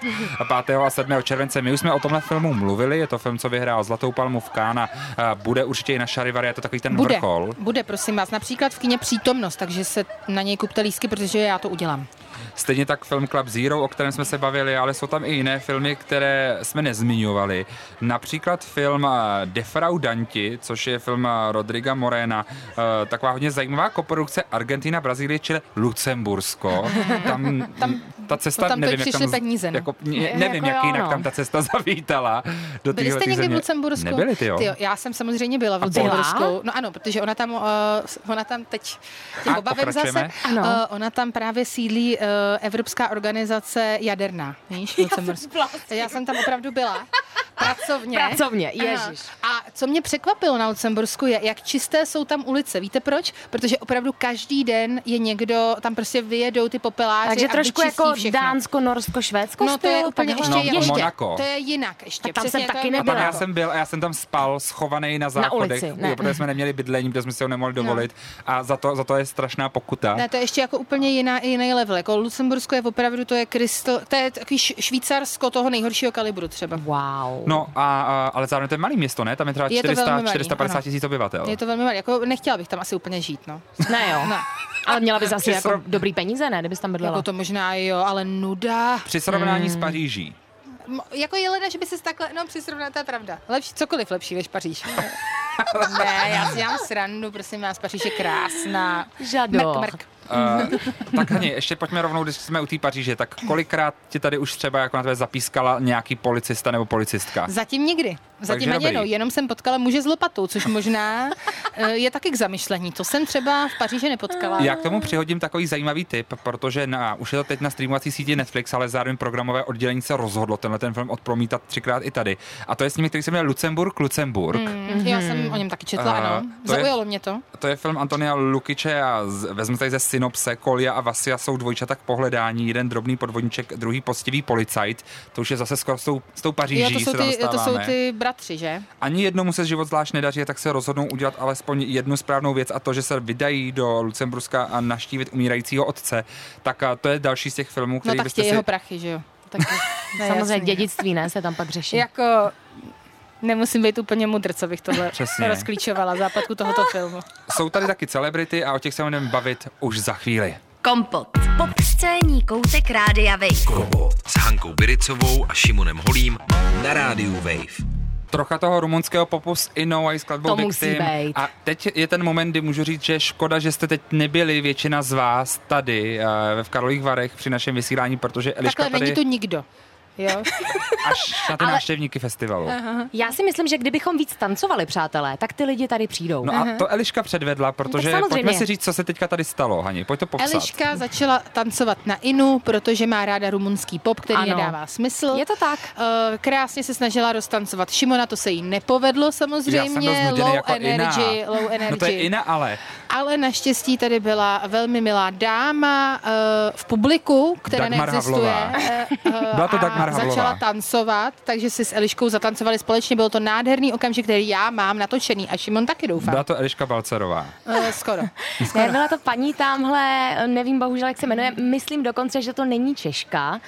5. a 7. července. My už jsme o tomhle filmu mluvili, je to film, co vyhrál Zlatou palmu v Kána, bude určitě i na Šarivary, je to takový ten Bude, vrchol. bude, prosím vás. Například v kině přítomnost, takže se na něj kupte lísky, protože já to udělám. Stejně tak film Club Zero, o kterém jsme se bavili, ale jsou tam i jiné filmy, které jsme nezmiňovali. Například film eh, Defraudanti, což je film eh, Rodriga Morena, eh, taková hodně zajímavá koprodukce Argentina, Brazílie, čili Lucembursko. *laughs* Tam, tam ta cesta, no tam nevím, jak přišly tam, peníze, no. jako, ne, nevím, Jako jak jo, jinak no. tam ta cesta *laughs* zavítala. Do Byli jste někdy v země. Lucembursku? Nebyli ty jo. Ty jo. Já jsem samozřejmě byla v? Lucembursku. No ano, protože ona tam, uh, ona tam teď tím obavím zase. Ano. Uh, ona tam právě sídlí uh, Evropská organizace jaderná. Víš, *laughs* v Lucembursku. Já jsem tam opravdu byla. Pracovně. Pracovně, Ano. ježiš. A co mě překvapilo na Lucembursku je, jak čisté jsou tam ulice. Víte proč? Protože opravdu každý den je někdo, tam prostě vyjedou ty popeláři Takže a trošku jako všechno. Dánsko, Norsko, Švédsko No to je úplně ještě, No, ještě Monako. to je jinak ještě. Tak tam Přesně, jsem to taky je nebyla. A tam já jsem byl a já jsem tam spal schovaný na záchodech, ulici, ne. protože jsme neměli bydlení, protože jsme si ho nemohli dovolit a za to, za to je strašná pokuta. Ne, to je ještě jako úplně jiná, jiný level. Jako Lucembursko je opravdu, to je krystal, to je takový Švýcarsko toho nejhoršího kalibru třeba. Wow. No, a, a, ale zároveň to je malý město, ne? Tam je třeba Je to 400, velmi malý, 450 ano. tisíc obyvatel. Je to velmi malé. Jako nechtěla bych tam asi úplně žít, no. Ne jo. Ne. Ale měla bys asi Při jako srov- dobrý peníze, ne, kdybys tam bydlela. Jako to možná jo, ale nuda. Při srovnání Hmm. s Paříží. Mo- Jako je leda, že by se takhle, no přisrovnat, to je pravda. Lepší, cokoliv lepší než Paříž. *laughs* ne, já si dělám srandu, prosím vás, Paříž je krásná. Žado. Mrk, mrk. Uh, *laughs* tak Hani, ještě pojďme rovnou, když jsme u té Paříže, tak kolikrát ti tady už třeba jako na tebe zapískala nějaký policista nebo policistka? Zatím nikdy. Zatím ani jednou. Jenom jsem potkala muže s lopatou, což možná *laughs* eh, je taky k zamyšlení. To jsem třeba v Paříži nepotkala. Já k tomu přihodím takový zajímavý tip, protože na, už je to teď na streamovací síti Netflix, ale zároveň programové oddělení se rozhodlo tenhle ten film odpromítat třikrát i tady. A to je s nimi, který se jmenuje Lucemburg, Lucemburg. Mm. Mm, Já jsem o něm taky četla, A ano. to je- Zaujalo mě to. To je film Antonia Lukiče a z, vezmu tady ze synopse. Kolia a Vasia jsou dvojčata k pohledání. Jeden drobný podvodníček, druhý postivý policajt. To už je zase skoro s tou, s tou Paříží Jo, to jsou, ty, to jsou ty bratři, že? Ani jednomu se život zvlášť nedaří, tak se rozhodnou udělat alespoň jednu správnou věc a to, že se vydají do Lucemburska a naštívit umírajícího otce. Tak a to je další z těch filmů, No který tak byste si... jeho prachy, že jo? Tak *laughs* je Samozřejmě jasný. dědictví, ne, se tam pak řeší. Jako nemusím být úplně mudr, co bych tohle Přesně. rozklíčovala západku tohoto filmu. Jsou tady taky celebrity a o těch se budeme bavit už za chvíli. Kompot. Popscénní koutek Rádia Wave. Kompot s Hankou Biricovou a Šimonem Holím na rádiu Wave. Trocha toho rumunského popu s Inou a i skladbou To Victim. A teď je ten moment, kdy můžu říct, že škoda, že jste teď nebyli většina z vás tady eh, v Karlových Varech při našem vysílání, protože Eliška Takhle tady... není tu nikdo. Jo. *laughs* Až na ty Ale- návštěvníky festivalu. Já si myslím, že kdybychom víc tancovali, přátelé, tak ty lidi tady přijdou. No a to Eliška předvedla, protože samozřejmě. pojďme si říct, co se teďka tady stalo, Hani, pojď to popsat. Eliška začala tancovat na Inu, protože má ráda rumunský pop, který Ano. nedává smysl. Je to tak. Eh, Krásně se snažila roztancovat Šimona, to se jí nepovedlo Já jsem byl samozřejmě. Low jako energy, Ina. low energy. No to je Ina, ale Ale naštěstí tady byla velmi milá dáma uh, v publiku, která Dagmar neexistuje. Eh, Byla to a Dagmar Havlová. začala tancovat, takže si s Eliškou zatancovali společně. Byl to nádherný okamžik, který já mám natočený a Šimon taky doufám. byla to Eliška Balcerová. Uh, skoro. *laughs* Ne, byla to paní tamhle, nevím bohužel, jak se jmenuje, myslím dokonce, že to není Češka,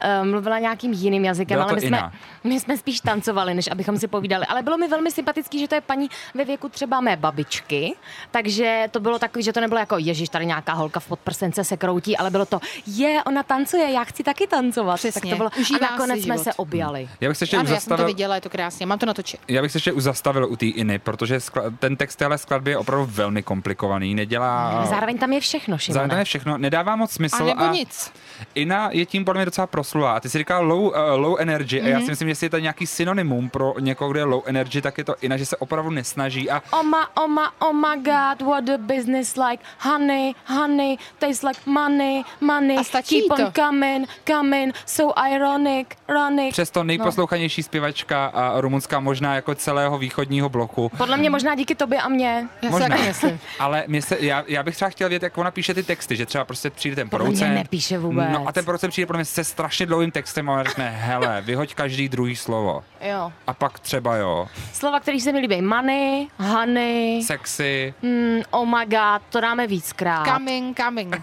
eh, mluvila nějakým jiným jazykem, Byla ale my jsme, my jsme spíš tancovali, než abychom si povídali. Ale bylo mi velmi sympatický, že to je paní ve věku třeba mé babičky, takže to bylo takový, že to nebylo jako Ježíš, tady nějaká holka v podprsence se kroutí, ale bylo to, je, ona tancuje, já chci taky tancovat. Přesně, Tak to bylo, užívá a nakonec jsme se objali. Já bych se ještě Ano, už já jsem to zastavil, viděla, je to krásně. Mám to natočit. já bych se ještě už zastavil u té Iny, protože skla- ten text téhle skladby je opravdu velmi komplikovaný, nedělá... Zároveň tam je všechno, Zároveň tam je všechno, nedává moc smysl. A nebo nic. Ina je tím podle mě docela proslulá. Ty jsi říkal low, uh, low energy a já Mhm. si myslím, že jestli je to nějaký synonymum pro někoho, kdo je low energy, tak je to Ina, že se opravdu nesnaží a Oh my, oh my, oh my god, what a business like. Honey, honey, tastes like money, money. A stačí Keep to. on coming, coming, so ironic, ironic. přesto nejposlouchanější zpěvačka a rumunská možná jako celého východního bloku. Podle mě možná díky tobě a mě. Já si Možná. myslím. Ale mě se, já, já, bych třeba chtěl vědět, jak ona píše ty texty, že třeba prostě přijde ten Podle mě producent. nepíše vůbec. No a ten producent přijde podle mě se strašně dlouhým textem a řekne, hele, vyhoď každý druhý slovo. Jo. A pak třeba jo, Slova, které se mi líbí. Money, honey, sexy, mm, oh my god, to dáme víckrát. Coming, coming.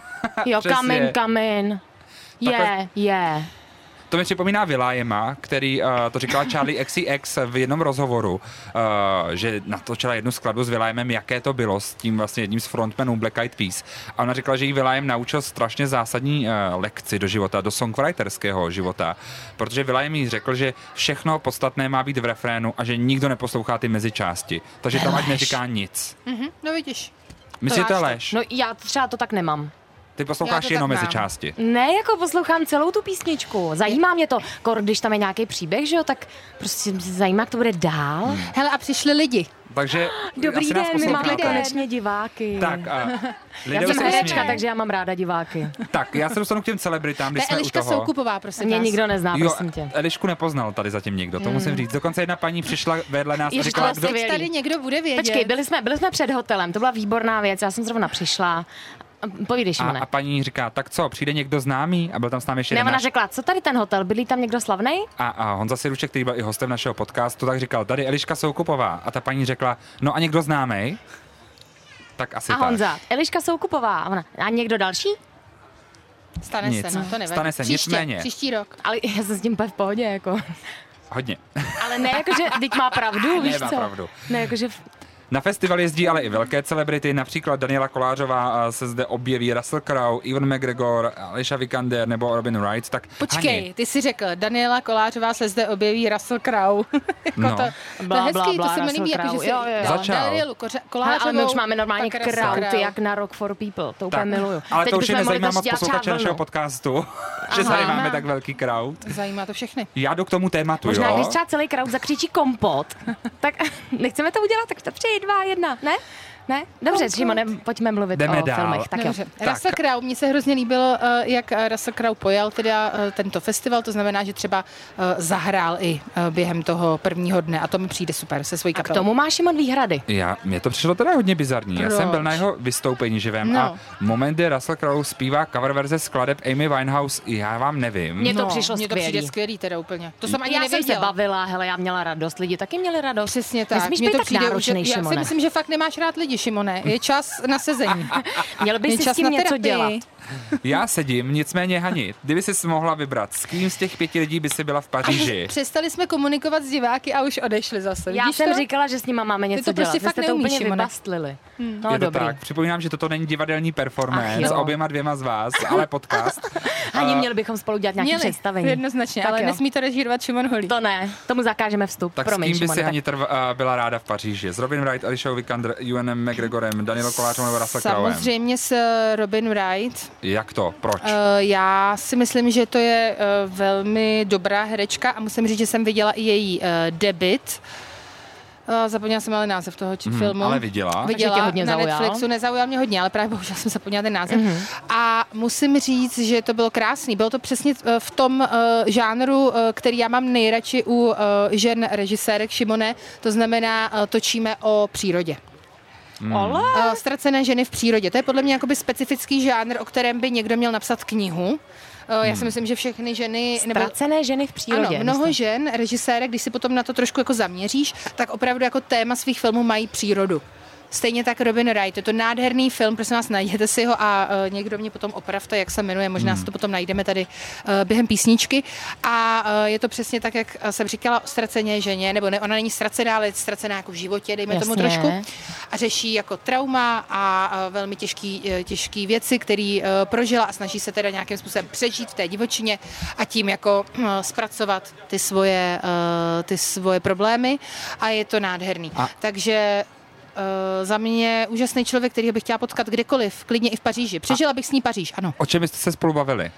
jo, *laughs* Přesně. coming, coming. Je, Takhle- je. To mi připomíná Vilájema, který, uh, to říkala Charlie XCX v jednom rozhovoru, uh, že natočila jednu skladbu s Vilájemem, jaké to bylo s tím vlastně jedním z frontmenů Black Eyed Peas. A ona říkala, že jí Vilájem naučil strašně zásadní uh, lekci do života, do songwriterského života, protože Vilájem jí řekl, že všechno podstatné má být v refrénu a že nikdo neposlouchá ty mezičásti. Takže tam ať neříká nic. Mhm, no vidíš. To. lež? No já třeba to tak nemám. Ty posloucháš jenom tak mám. mezičásti. Ne, jako poslouchám celou tu písničku. Zajímá mě to, kor, když tam je nějaký příběh, že jo, tak prostě mě zajímá, jak to bude dál. Hmm. Hele, a přišli lidi. Takže *gasps* Dobrý den, nás my máme konečně diváky. Tak, a *laughs* já jsem se herečka, takže já mám ráda diváky. Tak, já se dostanu k těm celebritám, když je jsme u Eliška toho. Soukupová, prosím Mě vás. nikdo nezná, Jo, prosím tě. Elišku nepoznal tady zatím někdo, to musím říct. Dokonce jedna paní přišla vedle nás a Ježiš, říkala, to kdo... tady někdo bude vědět. Počkej, byli jsme, byli jsme před hotelem, to byla výborná věc, já jsem zrovna přišla. Povídej, A, a paní říká, tak co, přijde někdo známý? A byl tam s námi ještě Ne, ona náš... řekla, co tady ten hotel, bydlí tam někdo slavnej? A, a Honza Siruček, který byl i hostem našeho podcastu, tak říkal, tady Eliška Soukupová. A ta paní řekla, no a někdo známý? Tak asi A tak. Honza, Eliška Soukupová. A, ona, a někdo další? Stane Nic. se, no, to nevadí. Stane se, příště, nicméně. Příští rok. Ale já jsem s tím v pohodě, jako. Hodně. Ale ne, jakože, teď má pravdu, víš Nemá co? pravdu. Ne, jakože, Na festival jezdí ale i velké celebrity, například Daniela Kolářová se zde objeví Russell Crowe, Ivan McGregor, Alicia Vikander nebo Robin Wright. Tak Počkej, Hani, ty jsi řekl, Daniela Kolářová se zde objeví Russell Crowe. *laughs* jako No. to, to je hezký, to se mi líbí, jako, že Jo, jo, jo. Začal. Danielu Hele, Kolářovou. ale my už máme normálně krauty, Crowe. jak na Rock for People. To úplně tak, miluju. ale Teď to už je nezajímá moc posluchače našeho podcastu, *laughs* že Aha. tady máme tak velký crowd. Zajímá to všechny. Já jdu k tomu tématu, Možná, jo? když třeba celý kraut zakřičí kompot, *laughs* tak nechceme to udělat, tak to tři, dva, jedna, ne? Ne? Dobře, Kompot. Šimone, pojďme mluvit Jdeme o dál. filmech. Tak jo. Dobře. Tak. Russell Crowe, mně se hrozně líbilo, eh, jak eh, Russell Crowe pojal teda eh, tento festival, to znamená, že třeba zahrál i během toho prvního dne a to mi přijde super se svojí A k kapelou. tomu má Šimon výhrady. Já, mně to přišlo teda hodně bizarní. Já Proč? jsem byl na jeho vystoupení živém No. a moment, kdy Russell Crowe zpívá cover verze skladeb Amy Winehouse, já vám nevím. Mně to přišlo Mně to skvělý. přijde skvělý teda úplně. To jsem ani já jsem se nevěděla. bavila, hele, já měla radost, lidi taky měli radost. Přesně tak. Nesmíš být to tak Já si myslím, že fakt nemáš rád lidi, Šimone. Je čas na sezení. *laughs* Měl bys Je si čas s tím na něco terapii. dělat. Já sedím, nicméně Hani, kdyby si mohla vybrat, s kým z těch pěti lidí by si byla v Paříži? *laughs* Přestali jsme komunikovat s diváky a už odešli zase. Já Vidíš jsem to? říkala, že s nima máme něco to prostě dělat. Vy fakt jste to neumíš, úplně Šimone. vybastlili. No je to dobrý. tak. Připomínám, že toto není divadelní performance s oběma dvěma z vás, ale podcast. *laughs* Ani měli bychom spolu dělat nějaké Měli, představení. jednoznačně, Tak ale jo. nesmí to režírovat Šimon Holý. To ne, tomu zakážeme vstup. Tak Promiň, s kým by Šimone, si tak- Hani trv, uh, byla ráda v Paříži? S Robin Wright, Alicia Vikander, UNM Evanem McGregorem, Danielem Koláčem nebo Russell Crowem? Samozřejmě s eh, Robin Wright. Jak to? Proč? Uh, já si myslím, že to je uh, velmi dobrá herečka a musím říct, že jsem viděla i její uh, debit. Zapomněla jsem ale název toho či- Mhm, filmu. ale viděla? Viděla tě hodně na zaujal? Netflixu, nezaujal mě hodně, ale právě bohužel *laughs* jsem zapomněla ten název. Mhm. A musím říct, že to bylo krásný. Bylo to přesně v tom uh, žánru, uh, který já mám nejradši u uh, žen režisérek Šimone, to znamená uh, točíme o přírodě. Ale Uh, ztracené ženy v přírodě. To je podle mě jakoby specifický žánr, o kterém by někdo měl napsat knihu. Uh, Já Hmm. si myslím, že všechny ženy... ztracené ženy v přírodě. ano, mnoho myslím. žen, režisérek, když si potom na to trošku jako zaměříš, tak opravdu jako téma svých filmů mají přírodu. Stejně tak Robin Wright, je to nádherný film, prosím vás, najděte si ho a uh, někdo mě potom opravte, jak se jmenuje, možná si to potom najdeme tady uh, během písničky. A uh, je to přesně tak, jak jsem říkala o ztracené ženě, nebo ne, ona není ztracená, ale je ztracená jako v životě, dejme tomu Jasně. trošku. A řeší jako trauma a uh, velmi těžký, uh, těžký věci, který uh, prožila a snaží se teda nějakým způsobem přežít v té divočině a tím jako uh, zpracovat ty svoje, uh, ty svoje problémy a je to nádherný. A- Takže za mě úžasný člověk, který bych chtěla potkat kdekoliv, klidně i v Paříži. Přežila bych s ní Paříž, ano. O čem jste se spolu bavili?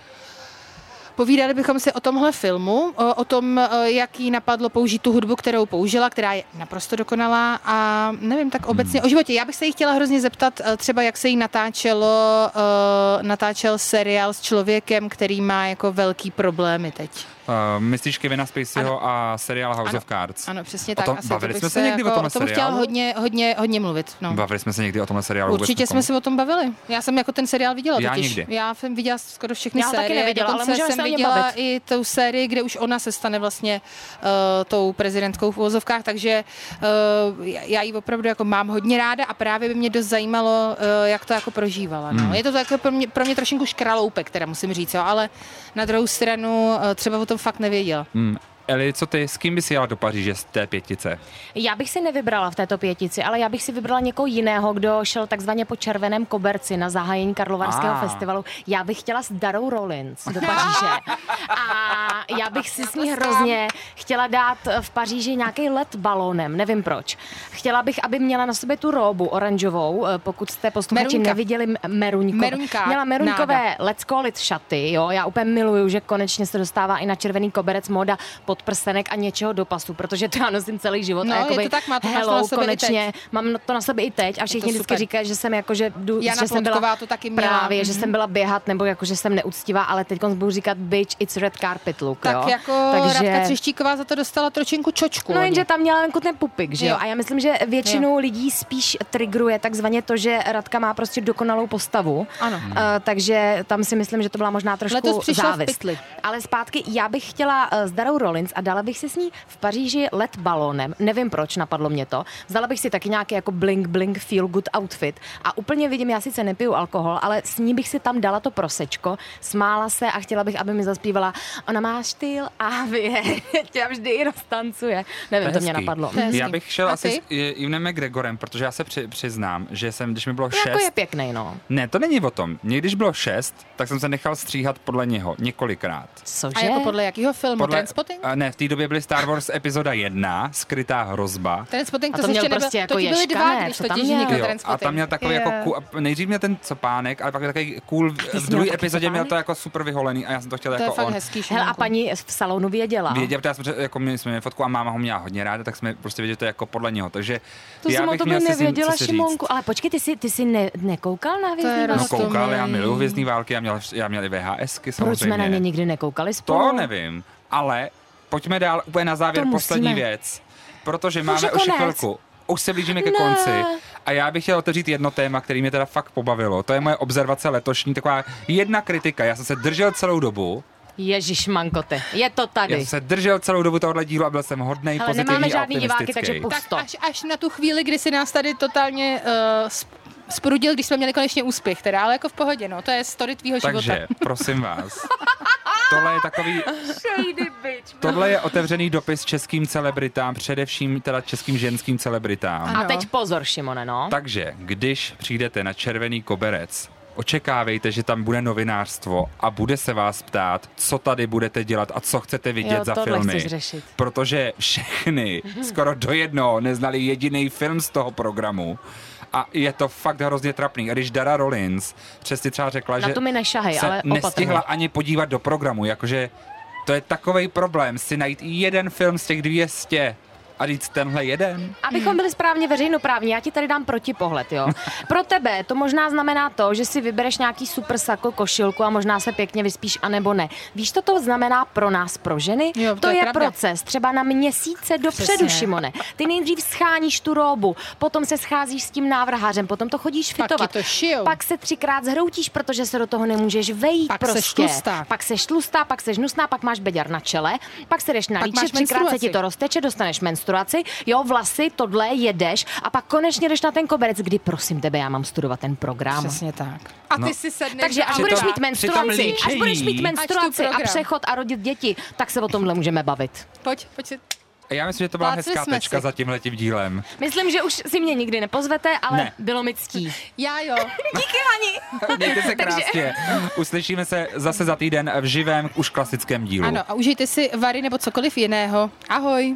Povídali bychom si o tomhle filmu, o, tom, eh, jak jí napadlo použít tu hudbu, kterou použila, která je naprosto dokonalá a nevím, tak obecně Hmm. o životě. Já bych se jí chtěla hrozně zeptat eh, třeba, jak se jí natáčelo, natáčel seriál s člověkem, který má jako velký problémy teď. Uh, myslíš Kevina Spaceyho a seriál House Ano. of Cards? Ano, přesně O tak. tom- asi bavili to jsme se někdy o jako, tomhle o tom chtěla seriálu? hodně, hodně, hodně mluvit. No. Bavili jsme se někdy o tomhle seriálu Určitě o jsme se o tom bavili. Já jsem jako ten seriál viděla Já totiž. nikdy. Já jsem viděla skoro všechny Já ho taky série. neviděla, ale jsem se o viděla bavit. i tou sérii, kde už ona se stane vlastně uh, tou prezidentkou v uvozovkách, takže uh, já ji opravdu jako mám hodně ráda a právě by mě dost zajímalo, uh, jak to jako prožívala. No. Hmm. Je to jako pro mě, pro mě trošinku škraloupek, teda musím říct, jo, ale na druhou stranu uh, třeba o tom fakt nevěděla. Hmm. Eli, co ty, s kým bys jela do Paříže z té pětice? Já bych si nevybrala v této pětici, ale já bych si vybrala někoho jiného, kdo šel takzvaně po červeném koberci na zahájení Karlovarského Ah. festivalu. Já bych chtěla s Darou Rollins do Paříže. *laughs* A já bych si s ní hrozně chtěla dát v Paříži nějaký let balónem, nevím proč. Chtěla bych, aby měla na sobě tu róbu oranžovou, eh, pokud jste posluchači neviděli m- meruňkové. Meruňka, Měla meruňkové let's call it šaty, jo. Já úplně miluju, že konečně se dostává i na červený koberec podprsenek a něčeho do pasu, protože to já nosím celý život. No, a je jakoby, to tak, má to- hello, na sobě konečně, mám to na sobě i teď a všichni vždycky říkají, že jsem jako, že, jdu, Jana že jsem byla to taky měla. právě, že Mhm. jsem byla běhat nebo jako, že jsem neúctivá, ale teď budu říkat bitch, it's red carpet look, Tak jo. jako Takže... Radka Třeštíková za to dostala tročinku čočku. No jenže tam měla jako ten pupik, že jo? Jo. A já myslím, že většinu lidí spíš trigruje takzvaně to, že Radka má prostě dokonalou postavu. Ano. Uh, takže tam si myslím, že to byla možná trošku Letos závist. Ale zpátky, já bych chtěla uh, s Darou Rollins a dala bych si s ní v Paříži let balónem. Nevím proč, napadlo mě to. Vzala bych si taky nějaký jako blink, blink, feel good outfit. A úplně vidím, já sice nepiju alkohol, ale s ní bych si tam dala to prosečko, smála se a chtěla bych, aby mi zaspívala, ona má štýl a vě, tě vždy roztancuje. Nevím, to, mě hezký. napadlo. To je. Já bych šel A asi ty? s I- Ivanem McGregorem, protože já se při, přiznám, že jsem, když mi bylo Jako je šest, pěkný, no. ne, to není o tom. Mně když bylo šest, tak jsem se nechal stříhat podle něho několikrát. Cože? A jako podle jakého filmu? Podle... Transpotting? A ne, v té době byly Star Wars epizoda 1 skrytá hrozba. Transpotting, A to, to to měl ještě nebyl, prostě jako to byly Ježka, dva, ne? když to tam měl? Jo, a tam měl takový Je. jako cool, nejdřív měl ten copánek, ale pak takový cool, v druhé epizodě měl to jako super vyholený a já jsem to chtěl To je jako fakt on. hezký Hele, a paní v salonu věděla. Věděl, protože já jsem, jako my jsme měli fotku a máma ho měla hodně ráda, tak jsme prostě věděli, že to je jako podle něho. Takže To já jsem o bych tobě měl si s ním nevěděla. Šimonku. Ale počkej, ty jsi, ty jsi ne, nekoukal na hvězdný No války? roz- koukal, já miluji hvězdný války, já měl, já měl i VHSky Proč samozřejmě. jsme na ně nikdy nekoukali spolu? To nevím, ale pojďme dál úplně na závěr To poslední musíme. věc, protože Už máme už chvilku. Už se blížíme ke Ne. konci a já bych chtěl otevřít jedno téma, který mě teda fakt pobavilo. To je moje observace letošní, taková jedna kritika. Já jsem se držel celou dobu, Ježíš mankote, je to já tady. jsem se držel celou dobu tohohle dílu a byl jsem hodnej, Hele, pozitivní nemáme žádný diváky, takže pust. Tak až, až na tu chvíli, kdy si nás tady totálně uh, sprudil, když jsme měli konečně úspěch, teda, ale jako v pohodě, no, to je story tvýho života. Takže, prosím vás, tohle je takový, tohle je otevřený dopis českým celebritám, především teda českým ženským celebritám. A Ano. teď pozor, Šimone, no. Takže, když přijdete na červený koberec, očekávejte, že tam bude novinářstvo a bude se vás ptát, co tady budete dělat a co chcete vidět Jo, za filmy. Protože všechny skoro do jednoho neznali jediný film z toho programu A je to fakt hrozně trapný. A když Dara Rollins přesně třeba řekla, Na že to mi nešahej, se ale opatrně. nestihla ani podívat do programu, jakože to je takový problém si najít jeden film z těch 200 a říct tenhle jeden. Abychom byli správně veřejnoprávní, já ti tady dám protipohled, jo. *laughs* Pro tebe to možná znamená to, že si vybereš nějaký super sako, košilku a možná se pěkně vyspíš, anebo ne. Víš, co to znamená pro nás, pro ženy? Jo, to to je je pravda. proces, třeba na měsíce dopředu, Přesně. Šimone. Ty nejdřív scháníš tu robu, potom se scházíš s tím návrhářem, potom to chodíš Pak fitovat. ti to šijou. Pak se třikrát zhroutíš, protože se do toho nemůžeš vejít Pak prostě. seš tlustá. Pak seš tlustá, pak seš hnusná, pak máš beďar na čele, pak se jdeš na Pak líče, máš třikrát se ti to rozteče, dostaneš menstruaci, jo, vlasy, tohle jedeš a pak konečně jdeš na ten koberec, kdy prosím tebe, já mám studovat ten program. Přesně tak. A ty No. si sedneš Takže až a budeš mít menstruaci, až budeš mít menstruaci a přechod a rodit děti, tak se o tomhle můžeme bavit. Pojď, pojď si. A já myslím, že to byla Plácli hezká tečka si. za tímhletím dílem. Myslím, že už si mě nikdy nepozvete, ale Ne. bylo mi ctí. *laughs* Já jo. *laughs* Díky, Hani. *laughs* Mějte se krásně. Uslyšíme se zase za týden v živém, už klasickém dílu. Ano, a užijte si vary nebo cokoliv jiného. Ahoj.